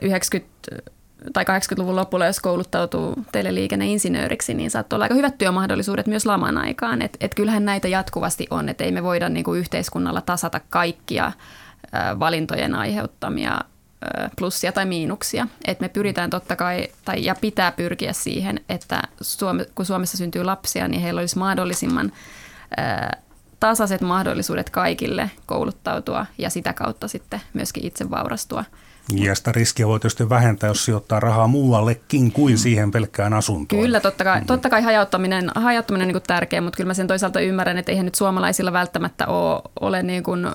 90 tai 80-luvun lopulla, jos kouluttautuu teleliikenneinsinööriksi, niin saattaa olla aika hyvät työmahdollisuudet myös laman aikaan. Et, et kyllähän näitä jatkuvasti on, että ei me voida niin kuin yhteiskunnalla tasata kaikkia valintojen aiheuttamia plussia tai miinuksia. Et me pyritään totta kai, tai, ja pitää pyrkiä siihen, että Suome, kun Suomessa syntyy lapsia, niin heillä olisi mahdollisimman ää, tasaiset mahdollisuudet kaikille kouluttautua ja sitä kautta sitten myöskin itse vaurastua. Ja sitä riskiä voi tietysti vähentää, jos sijoittaa rahaa muuallekin kuin siihen pelkkään asuntoon. Kyllä, totta kai, totta kai hajauttaminen, hajauttaminen on niin tärkeä, mutta kyllä mä sen toisaalta ymmärrän, että eihän nyt suomalaisilla välttämättä ole, ole niin kuin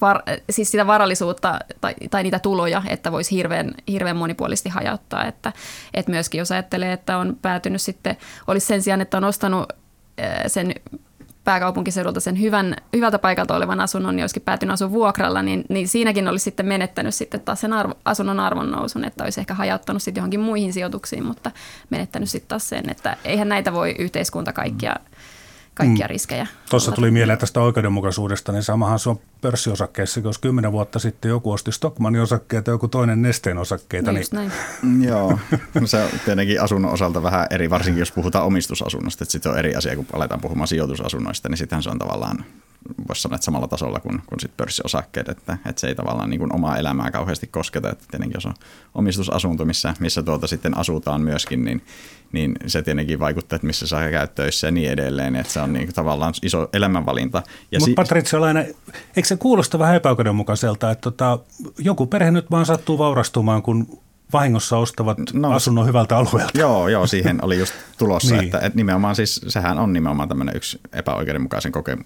var, siis sitä varallisuutta tai, tai niitä tuloja, että voisi hirveän, hirveän monipuolisesti hajauttaa. Että, että myöskin jos ajattelee, että on päätynyt sitten, olisi sen sijaan, että on ostanut sen pääkaupunkiseudulta sen hyvän, hyvältä paikalta olevan asunnon, niin olisikin päätynyt asua vuokralla, niin, niin siinäkin olisi sitten menettänyt sitten taas sen arvo, asunnon arvon nousun, että olisi ehkä hajauttanut sitten johonkin muihin sijoituksiin, mutta menettänyt sitten taas sen, että eihän näitä voi yhteiskunta kaikkia mm kaikkia mm. riskejä. Tuossa tuli mieleen tästä oikeudenmukaisuudesta, niin samahan se on pörssiosakkeissa, jos kymmenen vuotta sitten joku osti Stockmanin osakkeita ja joku toinen nesteen osakkeita. No niin... näin. Mm, joo, no se on tietenkin asunnon osalta vähän eri, varsinkin jos puhutaan omistusasunnosta, että sitten on eri asia, kun aletaan puhumaan sijoitusasunnoista, niin sittenhän se on tavallaan voisi sanoa, että samalla tasolla kuin, kuin sit pörssiosakkeet, että, että se ei tavallaan niin kuin omaa elämää kauheasti kosketa. Että tietenkin jos on omistusasunto, missä, missä tuota sitten asutaan myöskin, niin, niin se tietenkin vaikuttaa, että missä saa käydä töissä ja niin edelleen. Että se on niin kuin tavallaan iso elämänvalinta. Mutta si- Patritsialainen, eikö se kuulosta vähän epäoikeudenmukaiselta, että tota, joku perhe nyt vaan sattuu vaurastumaan, kun vahingossa ostavat no, asunnon hyvältä alueelta. Joo, joo, siihen oli just tulossa, niin. että, että nimenomaan siis, sehän on nimenomaan tämmöinen yksi epäoikeudenmukaisen koke,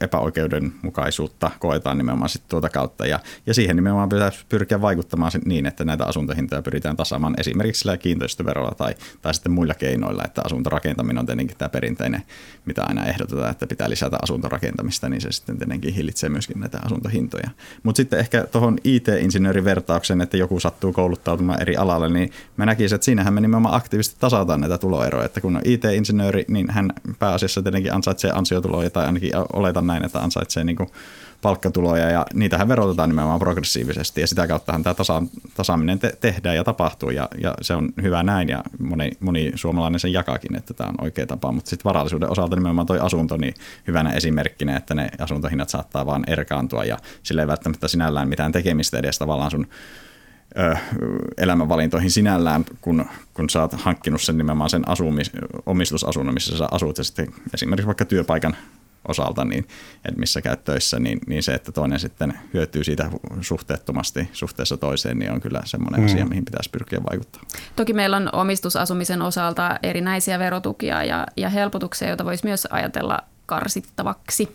epäoikeudenmukaisuutta koetaan nimenomaan sit tuota kautta ja, ja siihen nimenomaan pitää pyrkiä vaikuttamaan niin, että näitä asuntohintoja pyritään tasaamaan esimerkiksi sillä kiinteistöverolla tai, tai sitten muilla keinoilla, että asuntorakentaminen on tietenkin tämä perinteinen, mitä aina ehdotetaan, että pitää lisätä asuntorakentamista, niin se sitten tietenkin hillitsee myöskin näitä asuntohintoja. Mutta sitten ehkä tuohon IT-insinöörivertauksen, että joku sattuu kouluttautumaan eri alalle, niin mä näkisin, että siinähän me nimenomaan aktiivisesti tasataan näitä tuloeroja. Että kun on IT-insinööri, niin hän pääasiassa tietenkin ansaitsee ansiotuloja tai ainakin oletan näin, että ansaitsee niin kuin palkkatuloja ja niitähän verotetaan nimenomaan progressiivisesti ja sitä kauttahan tämä tasa, tasaaminen te- tehdään ja tapahtuu ja, ja se on hyvä näin ja moni, moni suomalainen sen jakakin, että tämä on oikea tapa, mutta sitten varallisuuden osalta nimenomaan tuo asunto niin hyvänä esimerkkinä, että ne asuntohinnat saattaa vaan erkaantua ja sillä ei välttämättä sinällään mitään tekemistä edes tavallaan sun elämänvalintoihin sinällään, kun, kun sä oot hankkinut sen nimenomaan sen asumis, omistusasunnon, missä sä asut ja sitten esimerkiksi vaikka työpaikan osalta, niin, että missä käyt töissä, niin, niin se, että toinen sitten hyötyy siitä suhteettomasti suhteessa toiseen, niin on kyllä semmoinen mm. asia, mihin pitäisi pyrkiä vaikuttaa. Toki meillä on omistusasumisen osalta erinäisiä verotukia ja, ja helpotuksia, joita voisi myös ajatella karsittavaksi.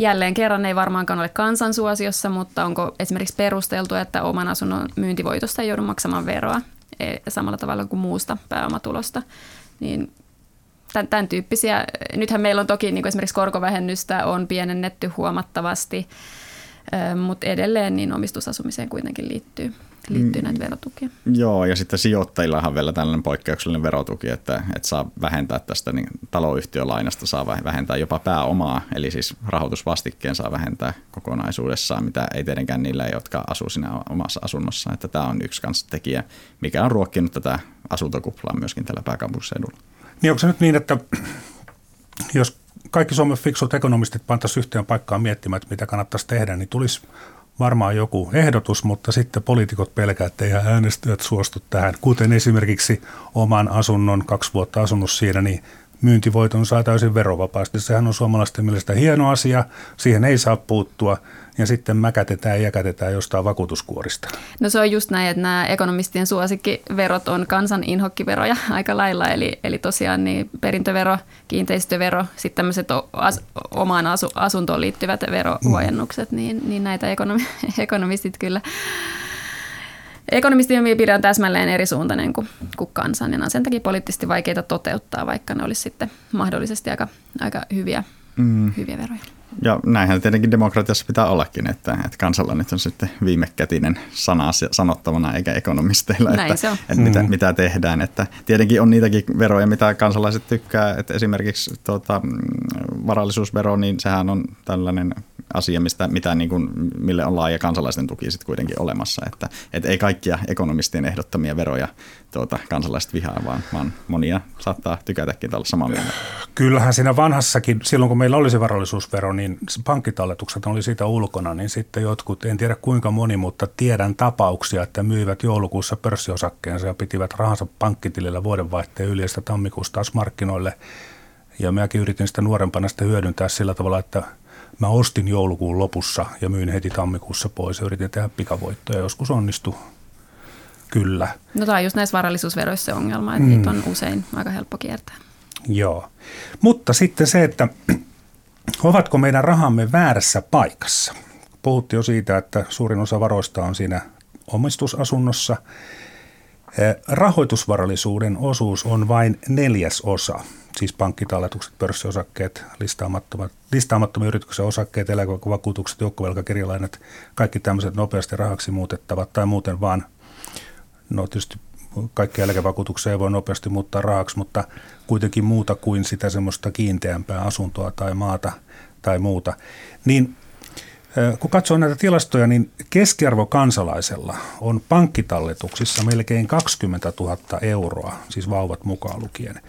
Jälleen kerran ei varmaankaan ole kansansuosiossa, mutta onko esimerkiksi perusteltu, että oman asunnon myyntivoitosta ei joudu maksamaan veroa e, samalla tavalla kuin muusta pääomatulosta, niin tämän, tämän tyyppisiä. Nythän meillä on toki niin kuin esimerkiksi korkovähennystä on pienennetty huomattavasti, mutta edelleen niin omistusasumiseen kuitenkin liittyy liittyy näitä verotukia. Joo, ja sitten sijoittajillahan on vielä tällainen poikkeuksellinen verotuki, että, että saa vähentää tästä niin taloyhtiölainasta, saa vähentää jopa pääomaa, eli siis rahoitusvastikkeen saa vähentää kokonaisuudessaan, mitä ei tietenkään niillä, jotka asuu siinä omassa asunnossa. Että tämä on yksi kans tekijä, mikä on ruokkinut tätä asuntokuplaa myöskin tällä pääkaupunkiseudulla. Niin onko se nyt niin, että jos kaikki Suomen fiksut ekonomistit pantaisiin yhteen paikkaan miettimään, että mitä kannattaisi tehdä, niin tulisi varmaan joku ehdotus, mutta sitten poliitikot pelkäävät, että eihän äänestäjät suostu tähän. Kuten esimerkiksi oman asunnon, kaksi vuotta asunut siinä, niin myyntivoiton saa täysin verovapaasti. Sehän on suomalaisten mielestä hieno asia, siihen ei saa puuttua ja sitten mäkätetään ja jäkätetään jostain vakuutuskuorista. No se on just näin, että nämä ekonomistien suosikkiverot on kansan inhokkiveroja (laughs) aika lailla, eli, eli tosiaan niin perintövero, kiinteistövero, sitten tämmöiset as, omaan asu, asuntoon liittyvät verohuojennukset, mm. niin, niin näitä ekonomi, (laughs) ekonomistit kyllä Ekonomistien mielipide on täsmälleen eri suuntainen kuin, kuin kansan, ja on sen takia poliittisesti vaikeita toteuttaa, vaikka ne olisi sitten mahdollisesti aika, aika hyviä, mm. hyviä veroja. Ja näinhän tietenkin demokratiassa pitää ollakin, että, että kansalla nyt on sitten viimekätinen sana sanottavana eikä ekonomisteilla, Näin että, että mitä, mm. mitä tehdään. Että tietenkin on niitäkin veroja, mitä kansalaiset tykkää, että esimerkiksi tuota, mm, varallisuusvero, niin sehän on tällainen asia, mistä, mitä niin kuin, mille on laaja kansalaisten tuki sitten kuitenkin olemassa. Että, että ei kaikkia ekonomistien ehdottamia veroja tuota, kansalaiset vihaa, vaan, vaan monia saattaa tykätäkin tällä samaa mieltä. Kyllähän siinä vanhassakin, silloin kun meillä oli se varallisuusvero, niin pankkitalletukset oli siitä ulkona, niin sitten jotkut, en tiedä kuinka moni, mutta tiedän tapauksia, että myivät joulukuussa pörssiosakkeensa ja pitivät rahansa pankkitilillä vuodenvaihteen yli ja tammikuussa taas markkinoille. Ja minäkin yritin sitä nuorempana sitten hyödyntää sillä tavalla, että mä ostin joulukuun lopussa ja myin heti tammikuussa pois ja yritin tehdä pikavoittoja. Joskus onnistui kyllä. No tämä on just näissä varallisuusveroissa se ongelma, että mm. niitä on usein aika helppo kiertää. Joo, mutta sitten se, että (clears throat) ovatko meidän rahamme väärässä paikassa? Puhuttiin jo siitä, että suurin osa varoista on siinä omistusasunnossa. Rahoitusvarallisuuden osuus on vain neljäs osa, siis pankkitalletukset, pörssiosakkeet, listaamattomat, listaamattomia yrityksen osakkeet, eläkevakuutukset, joukkovelkakirjalainat, kaikki tämmöiset nopeasti rahaksi muutettavat tai muuten vaan, no tietysti kaikki eläkevakuutuksia ei voi nopeasti muuttaa rahaksi, mutta kuitenkin muuta kuin sitä semmoista kiinteämpää asuntoa tai maata tai muuta. Niin kun katsoo näitä tilastoja, niin keskiarvo kansalaisella on pankkitalletuksissa melkein 20 000 euroa, siis vauvat mukaan lukien.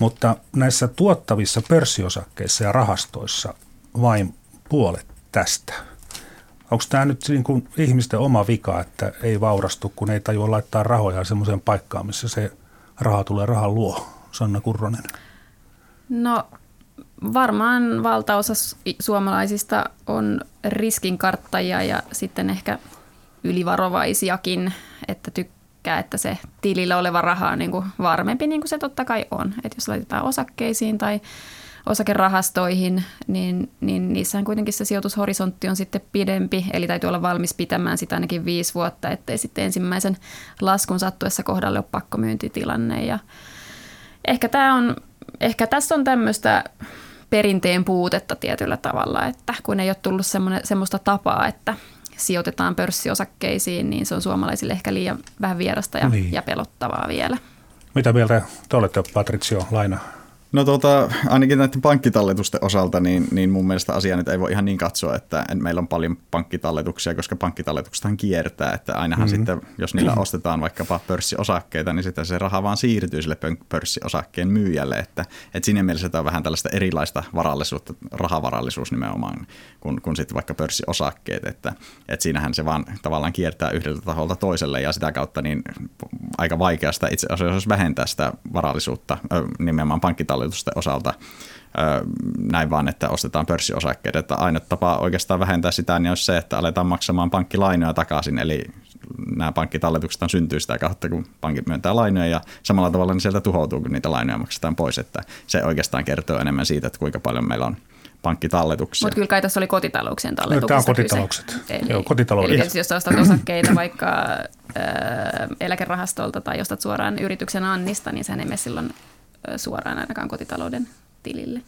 Mutta näissä tuottavissa pörssiosakkeissa ja rahastoissa vain puolet tästä. Onko tämä nyt niin kuin ihmisten oma vika, että ei vaurastu, kun ei tajua laittaa rahoja semmoiseen paikkaan, missä se raha tulee rahan luo? Sanna Kurronen. No varmaan valtaosa suomalaisista on riskinkarttajia ja sitten ehkä ylivarovaisiakin, että tykkää, että se tilillä oleva raha on niin kuin varmempi, niin kuin se totta kai on. Että jos laitetaan osakkeisiin tai osakerahastoihin, niin, niin niissähän kuitenkin se sijoitushorisontti on sitten pidempi, eli täytyy olla valmis pitämään sitä ainakin viisi vuotta, ettei sitten ensimmäisen laskun sattuessa kohdalle ole pakkomyyntitilanne. Ja ehkä, tämä on, ehkä tässä on tämmöistä perinteen puutetta tietyllä tavalla, että kun ei ole tullut semmoista tapaa, että sijoitetaan pörssiosakkeisiin, niin se on suomalaisille ehkä liian vähän vierasta ja, niin. ja pelottavaa vielä. Mitä mieltä te olette, Patricio Laina? No tota, ainakin näiden pankkitalletusten osalta, niin, niin mun mielestä asia nyt ei voi ihan niin katsoa, että meillä on paljon pankkitalletuksia, koska pankkitalletuksethan kiertää, että ainahan mm-hmm. sitten, jos niillä ostetaan vaikkapa pörssiosakkeita, niin sitten se raha vaan siirtyy sille pörssiosakkeen myyjälle, että, että siinä mielessä tämä on vähän tällaista erilaista varallisuutta, rahavarallisuus nimenomaan, kuin, kuin sitten vaikka pörssiosakkeet, että, että siinähän se vaan tavallaan kiertää yhdeltä taholta toiselle ja sitä kautta niin aika vaikeasta itse asiassa vähentää sitä varallisuutta nimenomaan pankkitalletuksesta talletusten osalta näin vaan, että ostetaan pörssiosakkeet. Että aina tapa oikeastaan vähentää sitä niin olisi se, että aletaan maksamaan pankkilainoja takaisin, eli nämä pankkitalletukset syntyy sitä kautta, kun pankit myöntää lainoja ja samalla tavalla niin sieltä tuhoutuu, kun niitä lainoja maksetaan pois. Että se oikeastaan kertoo enemmän siitä, että kuinka paljon meillä on pankkitalletuksia. Mutta kyllä kai tässä oli kotitalouksien talletuksista Tämä on kotitaloukset. Eli, Joo, kotitaloudet. Eli jos ostat osakkeita (clears throat) vaikka äh, eläkerahastolta tai ostat suoraan yrityksen annista, niin sehän ei mene silloin suoraan ainakaan kotitalouden tilille.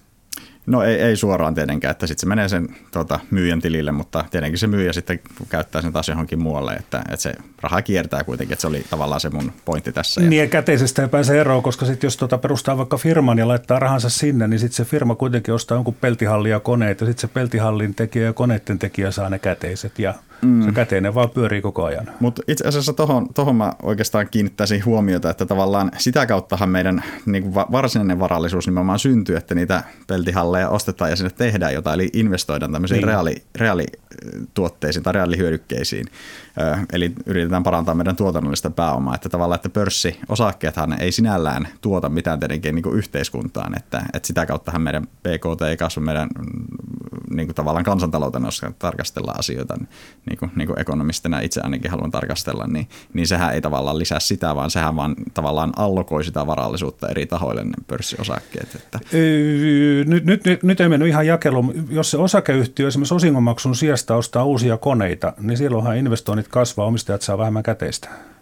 No ei, ei suoraan tietenkään, että sitten se menee sen tuota, myyjän tilille, mutta tietenkin se myyjä sitten käyttää sen taas johonkin muualle, että, että se raha kiertää kuitenkin, että se oli tavallaan se mun pointti tässä. Niin ja käteisestä ei pääse eroon, koska sitten jos tuota perustaa vaikka firman ja laittaa rahansa sinne, niin sitten se firma kuitenkin ostaa jonkun peltihalli ja koneet ja sitten se peltihallin tekijä ja koneiden tekijä saa ne käteiset ja mm. se käteinen vaan pyörii koko ajan. Mutta itse asiassa tohon, tohon mä oikeastaan kiinnittäisin huomiota, että tavallaan sitä kauttahan meidän niin varsinainen varallisuus nimenomaan syntyy, että niitä peltihalleja ostetaan ja sinne tehdään jotain, eli investoidaan tämmöisiin niin. reaali, reaalituotteisiin tai reaalihyödykkeisiin. Eli yritetään parantaa meidän tuotannollista pääomaa, että tavallaan, että pörssiosakkeethan ei sinällään tuota mitään tietenkin niin kuin yhteiskuntaan, että, että sitä kauttahan meidän PKT ei kasva meidän niin kuin tavallaan kansantaloutena, jos tarkastellaan asioita, niin kuin, niin kuin ekonomistina itse ainakin haluan tarkastella, niin, niin sehän ei tavallaan lisää sitä, vaan sehän vaan tavallaan allokoi sitä varallisuutta eri tahoille ne pörssiosakkeet. Että. Nyt, nyt, nyt, nyt ei mennyt ihan jakeluun. Jos se osakeyhtiö esimerkiksi osingonmaksun sijasta ostaa uusia koneita, niin silloinhan investoinnit kasvaa, omistajat saa vähemmän käteistä.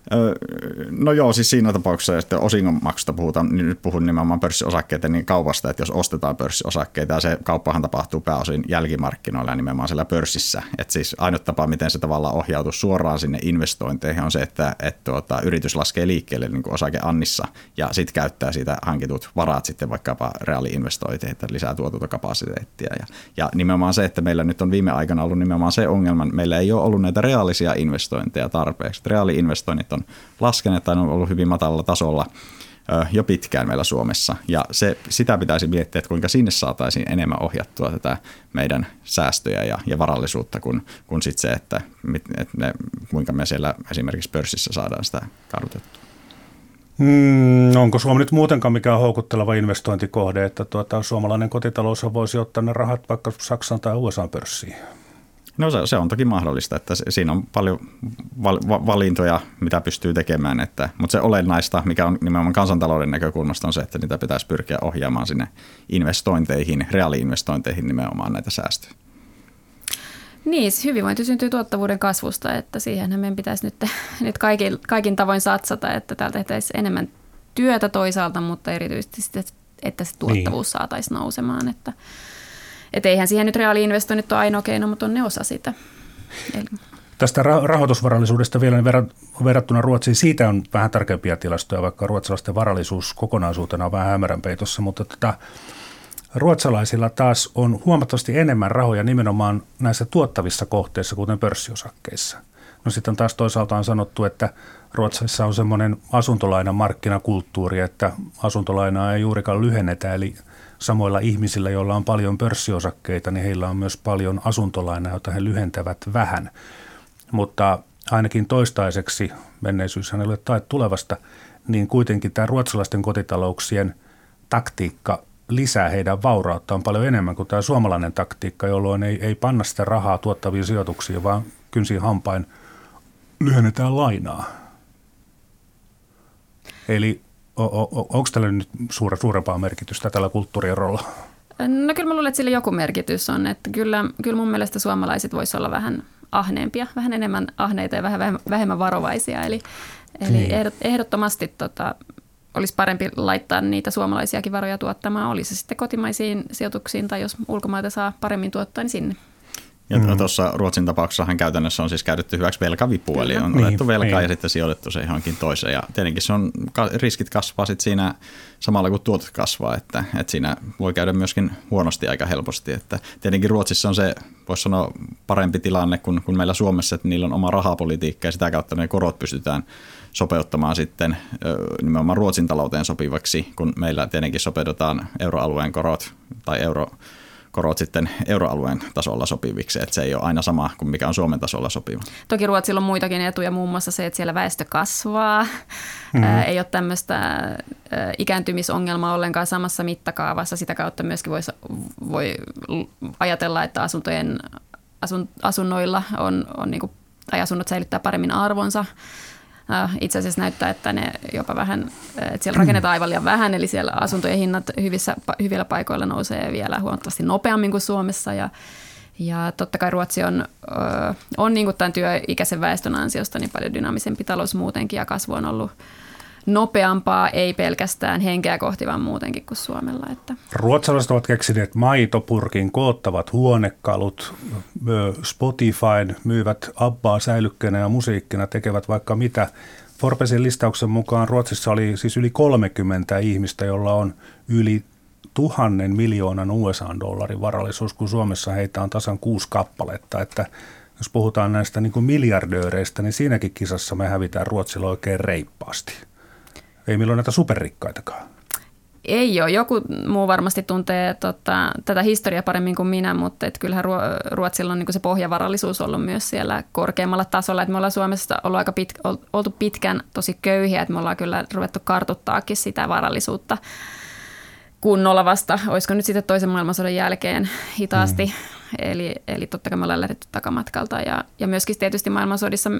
No joo, siis siinä tapauksessa, että osingonmaksusta puhutaan, niin nyt puhun nimenomaan pörssiosakkeiden niin kaupasta, että jos ostetaan pörssiosakkeita ja se kauppahan tapahtuu pääosin jälkimarkkinoilla ja nimenomaan siellä pörssissä. Että siis ainut tapa, miten se tavallaan ohjautuu suoraan sinne investointeihin on se, että, että tuota, yritys laskee liikkeelle niin kuin osake Annissa ja sitten käyttää siitä hankitut varat sitten vaikkapa reaaliinvestointeihin, että lisää tuotantokapasiteettia. Ja, ja nimenomaan se, että meillä nyt on viime aikana ollut nimenomaan se ongelma, meillä ei ole ollut näitä reaalisia investointeja tarpeeksi. Reaaliinvestoinnit on laskeneet tai on ollut hyvin matalalla tasolla jo pitkään meillä Suomessa. Ja se, sitä pitäisi miettiä, että kuinka sinne saataisiin enemmän ohjattua tätä meidän säästöjä ja, ja varallisuutta, kuin, kuin sit se, että, että ne, kuinka me siellä esimerkiksi pörssissä saadaan sitä kartoitettua. Mm, onko Suomi nyt muutenkaan mikään houkutteleva investointikohde, että tuota, suomalainen kotitalous voisi ottaa ne rahat vaikka Saksan tai USA pörssiin? No se, se on toki mahdollista, että se, siinä on paljon val, va, valintoja, mitä pystyy tekemään, että, mutta se olennaista, mikä on nimenomaan kansantalouden näkökulmasta, on se, että niitä pitäisi pyrkiä ohjaamaan sinne investointeihin, reaaliinvestointeihin nimenomaan näitä säästöjä. Niin, siis hyvinvointi syntyy tuottavuuden kasvusta, että siihenhän meidän pitäisi nyt, (laughs) nyt kaikin, kaikin tavoin satsata, että täällä tehtäisiin enemmän työtä toisaalta, mutta erityisesti sitten, että se tuottavuus niin. saataisiin nousemaan, että – että eihän siihen nyt reaaliinvestoinnit ole ainoa keino, mutta on ne osa sitä. Eli. Tästä rahoitusvarallisuudesta vielä niin verrattuna Ruotsiin, siitä on vähän tarkempia tilastoja, vaikka ruotsalaisten varallisuus kokonaisuutena on vähän hämärän peitossa, mutta tätä ruotsalaisilla taas on huomattavasti enemmän rahoja nimenomaan näissä tuottavissa kohteissa, kuten pörssiosakkeissa. No sitten taas toisaalta on sanottu, että Ruotsissa on semmoinen asuntolainan markkinakulttuuri, että asuntolainaa ei juurikaan lyhennetä, eli – samoilla ihmisillä, joilla on paljon pörssiosakkeita, niin heillä on myös paljon asuntolainaa, jota he lyhentävät vähän. Mutta ainakin toistaiseksi, menneisyyshän ei ole tai tulevasta, niin kuitenkin tämä ruotsalaisten kotitalouksien taktiikka lisää heidän vaurauttaan paljon enemmän kuin tämä suomalainen taktiikka, jolloin ei, ei panna sitä rahaa tuottaviin sijoituksiin, vaan kynsin hampain lyhennetään lainaa. Eli onko tällä nyt suure, suurempaa merkitystä tällä kulttuurierolla? No kyllä mä luulen, että sillä joku merkitys on. Että kyllä, kyllä mun mielestä suomalaiset voisivat olla vähän ahneempia, vähän enemmän ahneita ja vähän vähemmän varovaisia. Eli, eli niin. ehdottomasti tota, olisi parempi laittaa niitä suomalaisiakin varoja tuottamaan, oli se sitten kotimaisiin sijoituksiin tai jos ulkomaita saa paremmin tuottaa, niin sinne. Ja mm. tuossa Ruotsin tapauksessahan käytännössä on siis käytetty hyväksi velkavipu, eli on niin, otettu velkaa niin. ja sitten sijoitettu se johonkin toiseen. Ja tietenkin se on, riskit kasvaa sitten siinä samalla kun tuotot kasvaa, että, että siinä voi käydä myöskin huonosti aika helposti. Että tietenkin Ruotsissa on se, voisi sanoa, parempi tilanne kuin, kuin meillä Suomessa, että niillä on oma rahapolitiikka ja sitä kautta ne korot pystytään sopeuttamaan sitten nimenomaan Ruotsin talouteen sopivaksi, kun meillä tietenkin sopeutetaan euroalueen korot tai euro korot sitten euroalueen tasolla sopiviksi, että se ei ole aina sama kuin mikä on Suomen tasolla sopiva. Toki Ruotsilla on muitakin etuja, muun muassa se, että siellä väestö kasvaa, mm-hmm. ää, ei ole tämmöistä ää, ikääntymisongelmaa ollenkaan samassa mittakaavassa, sitä kautta myöskin voi, voi ajatella, että asuntojen, asun, asunnoilla on, on niin kuin, tai asunnot säilyttää paremmin arvonsa, itse asiassa näyttää, että ne jopa vähän, äh, että siellä rakennetaan aivan liian vähän, eli siellä asuntojen hinnat hyvissä, hyvillä paikoilla nousee vielä huomattavasti nopeammin kuin Suomessa. Ja ja totta kai Ruotsi on, äh, on niin kuin tämän työikäisen väestön ansiosta niin paljon dynaamisempi talous muutenkin ja kasvu on ollut nopeampaa, ei pelkästään henkeä kohti, vaan muutenkin kuin Suomella. Että. Ruotsalaiset ovat keksineet maitopurkin koottavat huonekalut, Spotify myyvät Abbaa säilykkeenä ja musiikkina, tekevät vaikka mitä. Forbesin listauksen mukaan Ruotsissa oli siis yli 30 ihmistä, jolla on yli tuhannen miljoonan USA-dollarin varallisuus, kun Suomessa heitä on tasan kuusi kappaletta. Että jos puhutaan näistä niin kuin miljardööreistä, niin siinäkin kisassa me hävitään Ruotsilla oikein reippaasti. Ei milloin näitä superrikkaitakaan. Ei ole. Joku muu varmasti tuntee tota, tätä historiaa paremmin kuin minä, mutta et kyllähän Ruotsilla on niin se pohjavarallisuus ollut myös siellä korkeammalla tasolla. Et me ollaan Suomessa ollut aika pit, oltu pitkään tosi köyhiä, että me ollaan kyllä ruvettu kartuttaakin sitä varallisuutta kunnolla vasta, olisiko nyt sitten toisen maailmansodan jälkeen hitaasti. Mm. Eli, eli totta kai me ollaan lähdetty takamatkalta ja, ja myöskin tietysti maailmansodissa,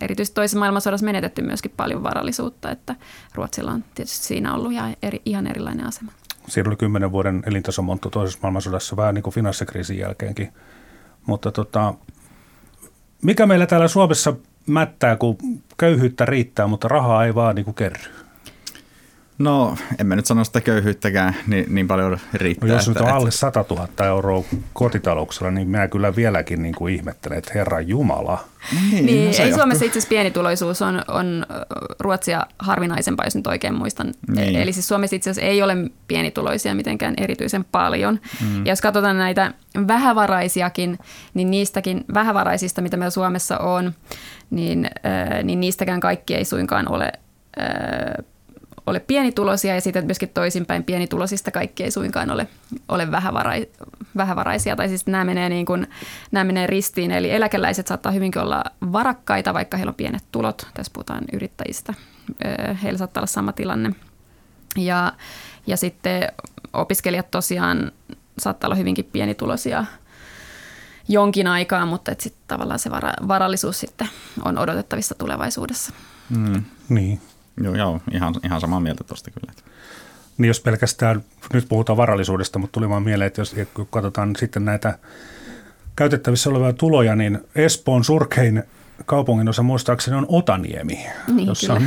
erityisesti toisessa maailmansodassa menetetty myöskin paljon varallisuutta, että Ruotsilla on tietysti siinä ollut ihan, eri, ihan erilainen asema. Siinä oli kymmenen vuoden elintasomonttu toisessa maailmansodassa vähän niin kuin finanssikriisin jälkeenkin. Mutta tota, mikä meillä täällä Suomessa mättää, kun köyhyyttä riittää, mutta rahaa ei vaan niin kuin kerry? No, en mä nyt sano sitä köyhyyttäkään niin, niin paljon riittää. No jos nyt on alle 100 000 euroa kotitalouksella, niin mä kyllä vieläkin niin kuin ihmettelen, että Herra Jumala. Niin, niin no ei johtuu. Suomessa itse asiassa pienituloisuus on, on Ruotsia harvinaisempaa, jos nyt oikein muistan. Niin. Eli siis Suomessa itse asiassa ei ole pienituloisia mitenkään erityisen paljon. Mm. Ja jos katsotaan näitä vähävaraisiakin, niin niistäkin vähävaraisista, mitä meillä Suomessa on, niin, äh, niin niistäkään kaikki ei suinkaan ole äh, ole pienituloisia ja sitten myöskin toisinpäin pienitulosista kaikki ei suinkaan ole, ole vähävarai, vähävaraisia. Tai siis nämä menee, niin kuin, nämä menee ristiin. Eli eläkeläiset saattaa hyvinkin olla varakkaita, vaikka heillä on pienet tulot. Tässä puhutaan yrittäjistä. Heillä saattaa olla sama tilanne. Ja, ja sitten opiskelijat tosiaan saattaa olla hyvinkin pienituloisia jonkin aikaa, mutta sitten tavallaan se vara, varallisuus sitten on odotettavissa tulevaisuudessa. Mm, niin, Joo, joo ihan, ihan samaa mieltä tuosta kyllä. Niin jos pelkästään, nyt puhutaan varallisuudesta, mutta tuli vaan mieleen, että jos kun katsotaan sitten näitä käytettävissä olevia tuloja, niin Espoon surkein kaupungin osa muistaakseni on Otaniemi, niin, jossa on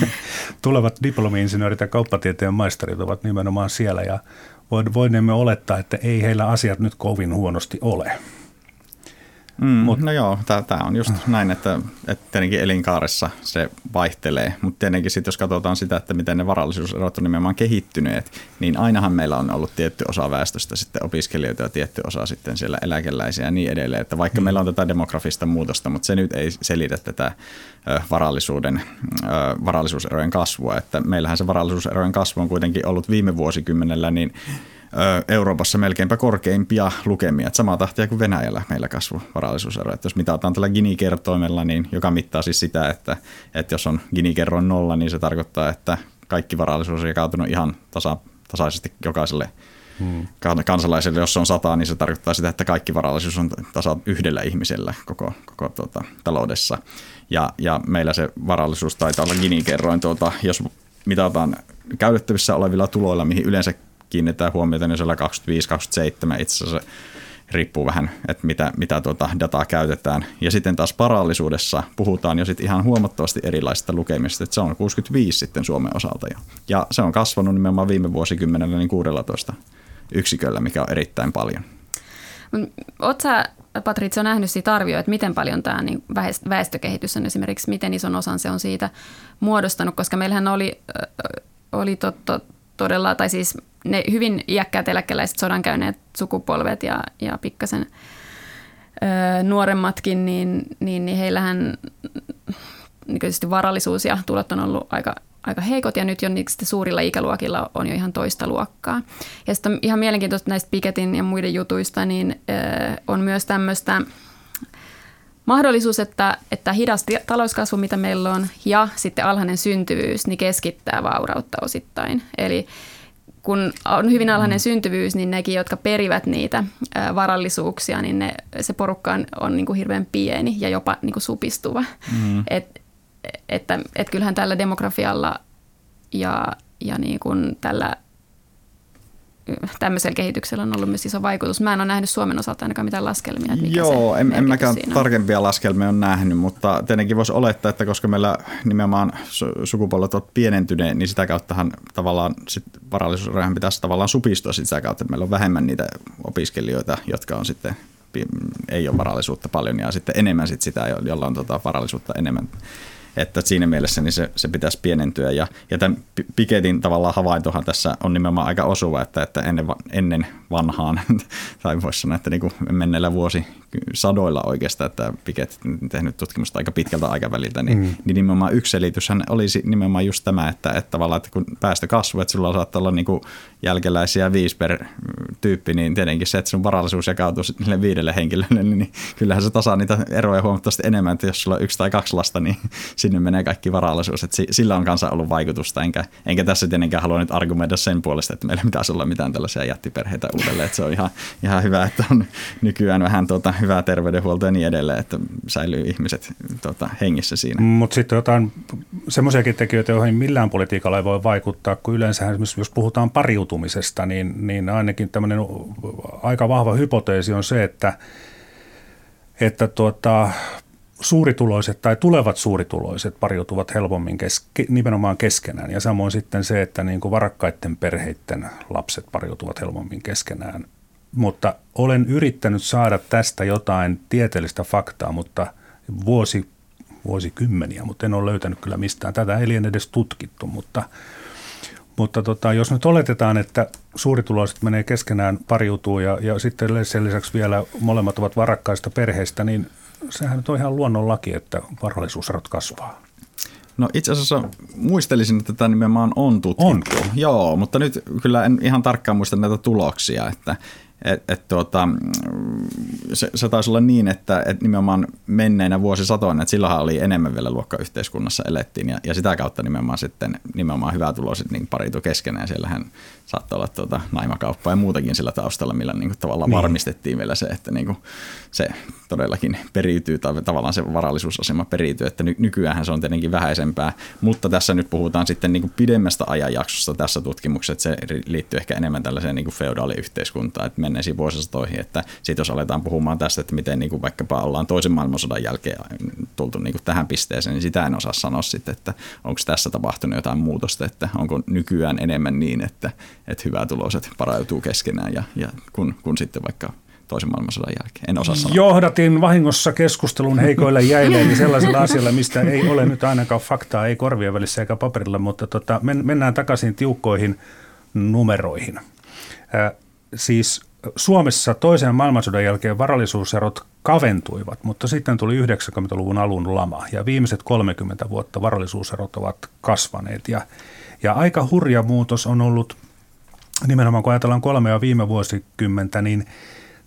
(laughs) tulevat diplomi-insinöörit ja kauppatieteen maisterit ovat nimenomaan siellä ja voimme olettaa, että ei heillä asiat nyt kovin huonosti ole. Mm, Mut, no joo, tämä on just näin, että, että tietenkin elinkaaressa se vaihtelee, mutta tietenkin sitten jos katsotaan sitä, että miten ne varallisuuserot on nimenomaan kehittyneet, niin ainahan meillä on ollut tietty osa väestöstä sitten opiskelijoita ja tietty osa sitten siellä eläkeläisiä ja niin edelleen, että vaikka mm. meillä on tätä demografista muutosta, mutta se nyt ei selitä tätä varallisuuden, varallisuuserojen kasvua, että meillähän se varallisuuserojen kasvu on kuitenkin ollut viime vuosikymmenellä, niin Euroopassa melkeinpä korkeimpia lukemia. Että samaa tahtia kuin Venäjällä meillä kasvu varallisuusero. Että jos mitataan tällä Gini-kertoimella, niin joka mittaa siis sitä, että, että jos on Gini-kerroin nolla, niin se tarkoittaa, että kaikki varallisuus on jakautunut ihan tasa, tasaisesti jokaiselle hmm. kansalaiselle. Jos se on sata, niin se tarkoittaa sitä, että kaikki varallisuus on tasa yhdellä ihmisellä koko, koko tuota, taloudessa. Ja, ja meillä se varallisuus taitaa olla Gini-kerroin, tuota, jos mitataan käytettävissä olevilla tuloilla, mihin yleensä kiinnitetään huomiota, niin siellä 25-27 itse asiassa riippuu vähän, että mitä, mitä tuota dataa käytetään. Ja sitten taas parallisuudessa puhutaan jo sitten ihan huomattavasti erilaisista lukemista, että se on 65 sitten Suomen osalta jo. Ja se on kasvanut nimenomaan viime vuosikymmenellä niin 16 yksiköllä, mikä on erittäin paljon. Oletko sä, Patrizio, nähnyt siitä arvioa, että miten paljon tämä niin väestökehitys on esimerkiksi, miten ison osan se on siitä muodostanut, koska meillähän oli, oli totta, todella, tai siis ne hyvin iäkkäät eläkeläiset sodan käyneet sukupolvet ja, ja pikkasen ö, nuoremmatkin, niin, niin, niin heillähän niin varallisuus ja tulot on ollut aika, aika heikot ja nyt jo sitten suurilla ikäluokilla on jo ihan toista luokkaa. Ja sitten ihan mielenkiintoista näistä Piketin ja muiden jutuista, niin ö, on myös tämmöistä mahdollisuus, että, että hidas talouskasvu, mitä meillä on, ja sitten alhainen syntyvyys, niin keskittää vaurautta osittain. Eli kun on hyvin alhainen mm. syntyvyys, niin nekin, jotka perivät niitä varallisuuksia, niin ne, se porukka on, on niin kuin hirveän pieni ja jopa niin kuin supistuva. Mm. Et, että et kyllähän tällä demografialla ja, ja niin kuin tällä tämmöisellä kehityksellä on ollut myös iso vaikutus. Mä en ole nähnyt Suomen osalta ainakaan mitään laskelmia. Että mikä Joo, se en, en mäkään tarkempia laskelmia on nähnyt, mutta tietenkin voisi olettaa, että koska meillä nimenomaan su- sukupolvet ovat pienentyneet, niin sitä kauttahan tavallaan sit varallisuusrajan pitäisi tavallaan supistua sit sitä kautta, että meillä on vähemmän niitä opiskelijoita, jotka on sitten ei ole varallisuutta paljon ja sitten enemmän sit sitä, jolla on tota varallisuutta enemmän että siinä mielessä niin se, se pitäisi pienentyä. Ja, ja tämän Piketin tavallaan havaintohan tässä on nimenomaan aika osuva, että, että ennen, ennen vanhaan, (laughs) tai voisi sanoa, että niin kuin menneillä vuosi sadoilla oikeastaan, että Piket tehnyt tutkimusta aika pitkältä aikaväliltä, niin, mm. niin nimenomaan yksi selityshän olisi nimenomaan just tämä, että, että tavallaan, että kun päästö kasvuu, että sulla saattaa olla niin kuin jälkeläisiä viisi per tyyppi, niin tietenkin se, että sun varallisuus jakautuu niille viidelle henkilölle, (laughs) niin kyllähän se tasaa niitä eroja huomattavasti enemmän, että jos sulla on yksi tai kaksi lasta, niin (laughs) sinne menee kaikki varallisuus. Että sillä on kanssa ollut vaikutusta, enkä, enkä tässä tietenkään halua nyt argumentoida sen puolesta, että meillä pitäisi olla mitään tällaisia jättiperheitä uudelleen. Että se on ihan, ihan hyvä, että on nykyään vähän tuota, hyvää terveydenhuoltoa ja niin edelleen, että säilyy ihmiset tuota, hengissä siinä. Mutta sitten jotain semmoisiakin tekijöitä, joihin millään politiikalla ei voi vaikuttaa, kun yleensä jos puhutaan pariutumisesta, niin, niin ainakin tämmöinen aika vahva hypoteesi on se, että että tuota, suurituloiset tai tulevat suurituloiset pariutuvat helpommin kes, nimenomaan keskenään. Ja samoin sitten se, että niin kuin varakkaiden perheiden lapset pariutuvat helpommin keskenään. Mutta olen yrittänyt saada tästä jotain tieteellistä faktaa, mutta vuosi, vuosikymmeniä, mutta en ole löytänyt kyllä mistään. Tätä ei liene edes tutkittu, mutta, mutta tota, jos nyt oletetaan, että suurituloiset menee keskenään pariutuu ja, ja sitten sen lisäksi vielä molemmat ovat varakkaista perheistä, niin sehän nyt on ihan luonnonlaki, että varallisuuserot kasvaa. No itse asiassa muistelisin, että tämä nimenomaan on tutkittu. On. Joo, mutta nyt kyllä en ihan tarkkaan muista näitä tuloksia, että et, et tuota, se, se taisi olla niin, että et nimenomaan menneinä vuosisatoina, että silloinhan oli enemmän vielä luokkayhteiskunnassa elettiin ja, ja sitä kautta nimenomaan sitten nimenomaan hyvätuloiset niin paritu keskenään. Siellähän saattoi olla tuota naimakauppaa ja muutakin sillä taustalla, millä niin kuin tavallaan niin. varmistettiin vielä se, että niin kuin se todellakin periytyy tai tavallaan se varallisuusasema periytyy, että ny- nykyään se on tietenkin vähäisempää, mutta tässä nyt puhutaan sitten niin kuin pidemmästä ajanjaksosta tässä tutkimuksessa, että se liittyy ehkä enemmän tällaiseen niin kuin feodaaliyhteiskuntaan, että menneisiin vuosisatoihin, että sitten jos aletaan puhumaan tästä, että miten niin kuin vaikkapa ollaan toisen maailmansodan jälkeen tultu niin kuin tähän pisteeseen, niin sitä en osaa sanoa sitten, että onko tässä tapahtunut jotain muutosta, että onko nykyään enemmän niin, että, että hyvätuloiset parautuu keskenään ja, ja kun, kun sitten vaikka toisen maailmansodan jälkeen. En osaa sanoa. Johdatin vahingossa keskustelun heikoille jäille, eli sellaisella asialla, mistä ei ole nyt ainakaan faktaa, ei korvien välissä eikä paperilla, mutta tota, men, mennään takaisin tiukkoihin numeroihin. Äh, siis Suomessa toisen maailmansodan jälkeen varallisuuserot kaventuivat, mutta sitten tuli 90-luvun alun lama ja viimeiset 30 vuotta varallisuuserot ovat kasvaneet. Ja, ja aika hurja muutos on ollut nimenomaan kun ajatellaan kolmea viime vuosikymmentä, niin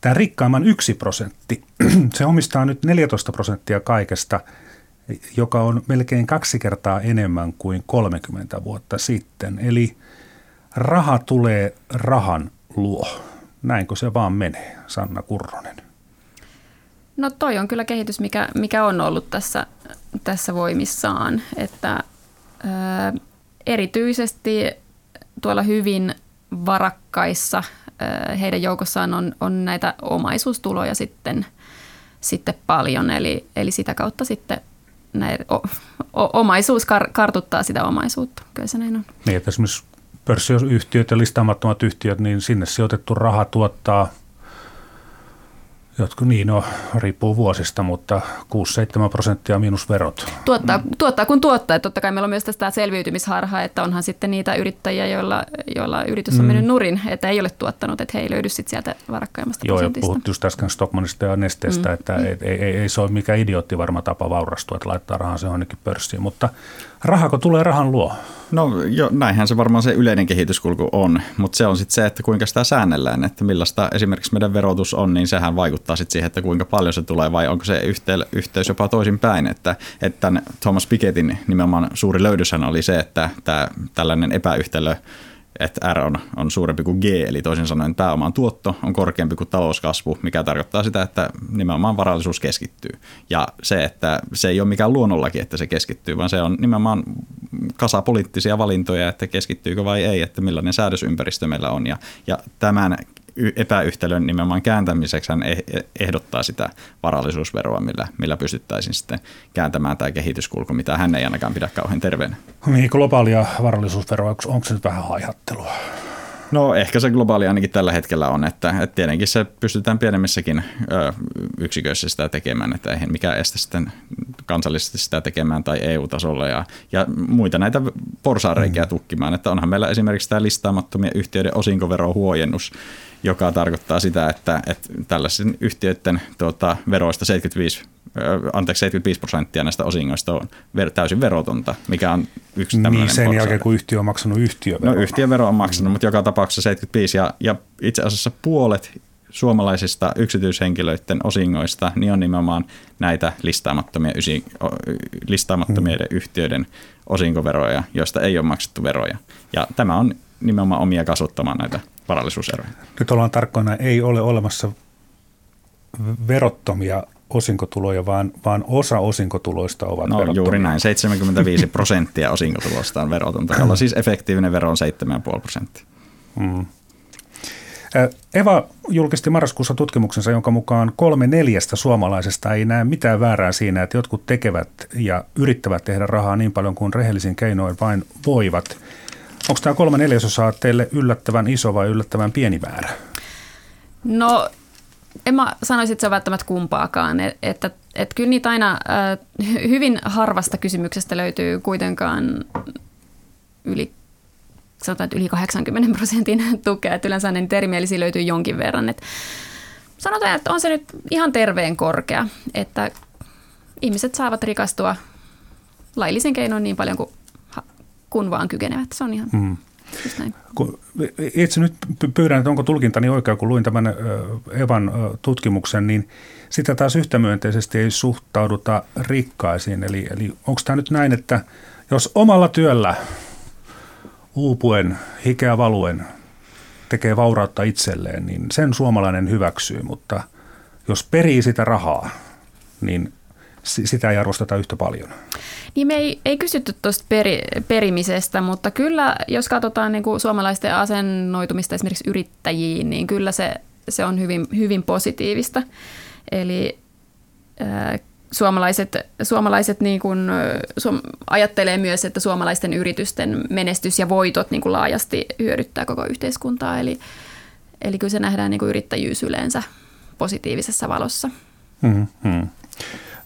tämä rikkaimman yksi prosentti, (clears throat) se omistaa nyt 14 prosenttia kaikesta, joka on melkein kaksi kertaa enemmän kuin 30 vuotta sitten. Eli raha tulee rahan luo. Näinkö se vaan menee, Sanna Kurronen? No toi on kyllä kehitys, mikä, mikä on ollut tässä, tässä voimissaan, että ö, erityisesti tuolla hyvin varakkaissa heidän joukossaan on, on näitä omaisuustuloja sitten, sitten paljon, eli, eli sitä kautta sitten näin, o, o, omaisuus kar, kartuttaa sitä omaisuutta. Kyllä se näin on. Niin, että esimerkiksi pörssiyhtiöt ja listaamattomat yhtiöt, niin sinne sijoitettu raha tuottaa – Jotkut niin, no riippuu vuosista, mutta 6-7 prosenttia miinus verot. Tuottaa, mm. tuottaa kun tuottaa. Totta kai meillä on myös tästä selviytymisharhaa, että onhan sitten niitä yrittäjiä, joilla, joilla yritys on mm. mennyt nurin, että ei ole tuottanut, että he ei löydy sitten sieltä varakkaimmasta Joo, prosentista. ja puhuttiin just äsken Stockmanista ja Nesteestä, mm. että mm. Ei, ei, ei, ei se ole mikään idiootti varma tapa vaurastua, että laittaa rahan se ainakin pörssiin, mutta rahako tulee rahan luo? No jo, näinhän se varmaan se yleinen kehityskulku on, mutta se on sitten se, että kuinka sitä säännellään, että millaista esimerkiksi meidän verotus on, niin sehän vaikuttaa sitten siihen, että kuinka paljon se tulee vai onko se yhtey- yhteys jopa toisinpäin, että, että Thomas Pikettin nimenomaan suuri löydöshän oli se, että tämä, tällainen epäyhtälö että R on, on suurempi kuin G, eli toisin sanoen pääoman tuotto on korkeampi kuin talouskasvu, mikä tarkoittaa sitä, että nimenomaan varallisuus keskittyy. Ja se, että se ei ole mikään luonnollakin, että se keskittyy, vaan se on nimenomaan kasa poliittisia valintoja, että keskittyykö vai ei, että millainen säädösympäristö meillä on. Ja, ja tämän epäyhtälön nimenomaan kääntämiseksi hän eh-, ehdottaa sitä varallisuusveroa, millä, millä pystyttäisiin sitten kääntämään tämä kehityskulku, mitä hän ei ainakaan pidä kauhean terveenä. Niin, globaalia varallisuusveroa, onko se nyt vähän haihattelua? No ehkä se globaali ainakin tällä hetkellä on, että, että tietenkin se pystytään pienemmissäkin ö, yksiköissä sitä tekemään, että eihän mikään estä sitten kansallisesti sitä tekemään tai EU-tasolla ja, ja muita näitä porsaareikiä mm. tukkimaan, että onhan meillä esimerkiksi tämä listaamattomien yhtiöiden osinkoverohuojennus, joka tarkoittaa sitä, että, että tällaisen yhtiöiden tuota, veroista 75 anteeksi, 75 prosenttia näistä osingoista on ver- täysin verotonta, mikä on yksi tämmöinen Niin sen porsaari. jälkeen, kun yhtiö on maksanut yhtiövero. No yhtiövero on maksanut, mm. mutta joka tapauksessa 75 ja, ja itse asiassa puolet suomalaisista yksityishenkilöiden osingoista niin on nimenomaan näitä listaamattomia, ysi, listaamattomien mm. yhtiöiden osinkoveroja, joista ei ole maksettu veroja. Ja tämä on nimenomaan omia kasvattamaan näitä varallisuuseroja. Nyt ollaan tarkkoina, ei ole olemassa verottomia osinkotuloja, vaan, vaan osa osinkotuloista ovat no, verottomia. juuri näin, 75 (laughs) prosenttia osinkotulosta on verotonta, jolla siis efektiivinen vero on 7,5 prosenttia. Mm. Eva julkisti marraskuussa tutkimuksensa, jonka mukaan kolme neljästä suomalaisesta ei näe mitään väärää siinä, että jotkut tekevät ja yrittävät tehdä rahaa niin paljon kuin rehellisin keinoin vain voivat. Onko tämä kolme neljäsosaa teille yllättävän iso vai yllättävän pieni määrä? No en mä sanoisi, että se on välttämättä kumpaakaan. Että, että, että kyllä niitä aina äh, hyvin harvasta kysymyksestä löytyy kuitenkaan yli sanotaan, että yli 80 prosentin (laughs) tukea. Että yleensä niitä erimielisiä löytyy jonkin verran. Että sanotaan, että on se nyt ihan terveen korkea, että ihmiset saavat rikastua laillisen keinoin niin paljon kuin kun vaan kykenevät. Se on ihan mm. näin. Kun itse nyt pyydän, että onko tulkintani oikea, kun luin tämän Evan tutkimuksen, niin sitä taas yhtä myönteisesti ei suhtauduta rikkaisiin. Eli, eli onko tämä nyt näin, että jos omalla työllä uupuen, hikeä valuen tekee vaurautta itselleen, niin sen suomalainen hyväksyy, mutta jos perii sitä rahaa, niin sitä ei arvosteta yhtä paljon. Niin me ei, ei kysytty tuosta peri, perimisestä, mutta kyllä jos katsotaan niin kuin suomalaisten asennoitumista esimerkiksi yrittäjiin, niin kyllä se, se on hyvin, hyvin positiivista. Eli äh, suomalaiset, suomalaiset niin kuin, suom, ajattelee myös, että suomalaisten yritysten menestys ja voitot niin kuin laajasti hyödyttää koko yhteiskuntaa. Eli, eli kyllä se nähdään niin kuin yrittäjyys yleensä positiivisessa valossa. Mm-hmm.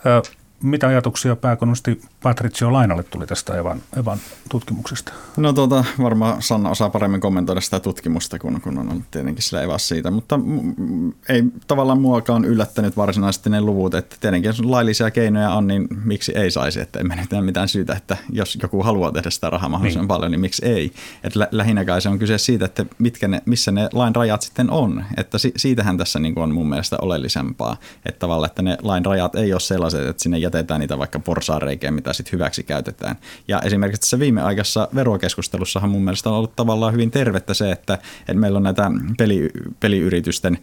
Ö, mitä ajatuksia pääkonosti Patricio Lainalle tuli tästä Evan, Evan tutkimuksesta? No tuota, varmaan Sanna osaa paremmin kommentoida sitä tutkimusta, kun, kun on ollut tietenkin sillä Evas siitä, mutta ei tavallaan muakaan yllättänyt varsinaisesti ne luvut, että tietenkin jos laillisia keinoja on, niin miksi ei saisi, että ei menetä mitään syytä, että jos joku haluaa tehdä sitä rahaa mahdollisimman niin. paljon, niin miksi ei. Että lä- lähinnä kai se on kyse siitä, että mitkä ne, missä ne lain rajat sitten on, että si- siitähän tässä niin on mun mielestä oleellisempaa, että tavallaan, että ne lain rajat ei ole sellaiset, että sinne jätetään niitä vaikka porsaareikejä, mitä sitten hyväksi käytetään. Ja esimerkiksi tässä viimeaikaisessa verokeskustelussahan mun mielestä on ollut tavallaan hyvin tervettä se, että, että meillä on näitä peli, peliyritysten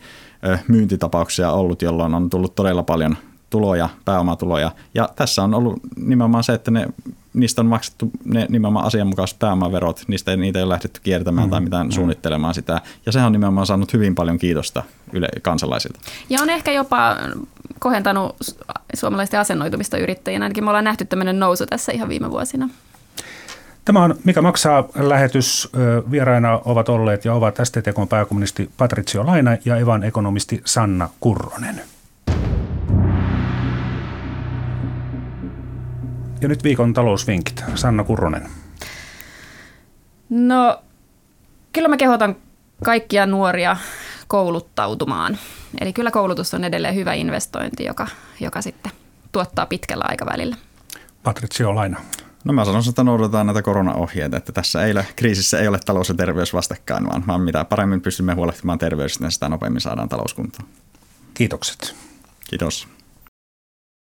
myyntitapauksia ollut, jolloin on tullut todella paljon tuloja, pääomatuloja. Ja tässä on ollut nimenomaan se, että ne, niistä on maksettu ne nimenomaan asianmukaiset pääomaverot, niistä ei, niitä ei ole lähdetty kiertämään mm, tai mitään mm. suunnittelemaan sitä. Ja sehän on nimenomaan saanut hyvin paljon kiitosta yle, kansalaisilta. Ja on ehkä jopa kohentanut suomalaisten asennoitumista yrittäjinä. Ainakin me ollaan nähty tämmöinen nousu tässä ihan viime vuosina. Tämä on Mikä maksaa lähetys. Vieraina ovat olleet ja ovat STTK pääkommunisti Patricio Laina ja Evan ekonomisti Sanna Kurronen. Ja nyt viikon talousvinkit. Sanna Kurronen. No, kyllä mä kehotan kaikkia nuoria kouluttautumaan. Eli kyllä koulutus on edelleen hyvä investointi, joka, joka sitten tuottaa pitkällä aikavälillä. Patricio Laina. No mä sanon, että noudatetaan näitä koronaohjeita, että tässä ei ole, kriisissä ei ole talous ja terveys vastakkain, vaan, vaan mitä paremmin pystymme huolehtimaan terveydestä, niin sitä nopeammin saadaan talouskuntoon. Kiitokset. Kiitos.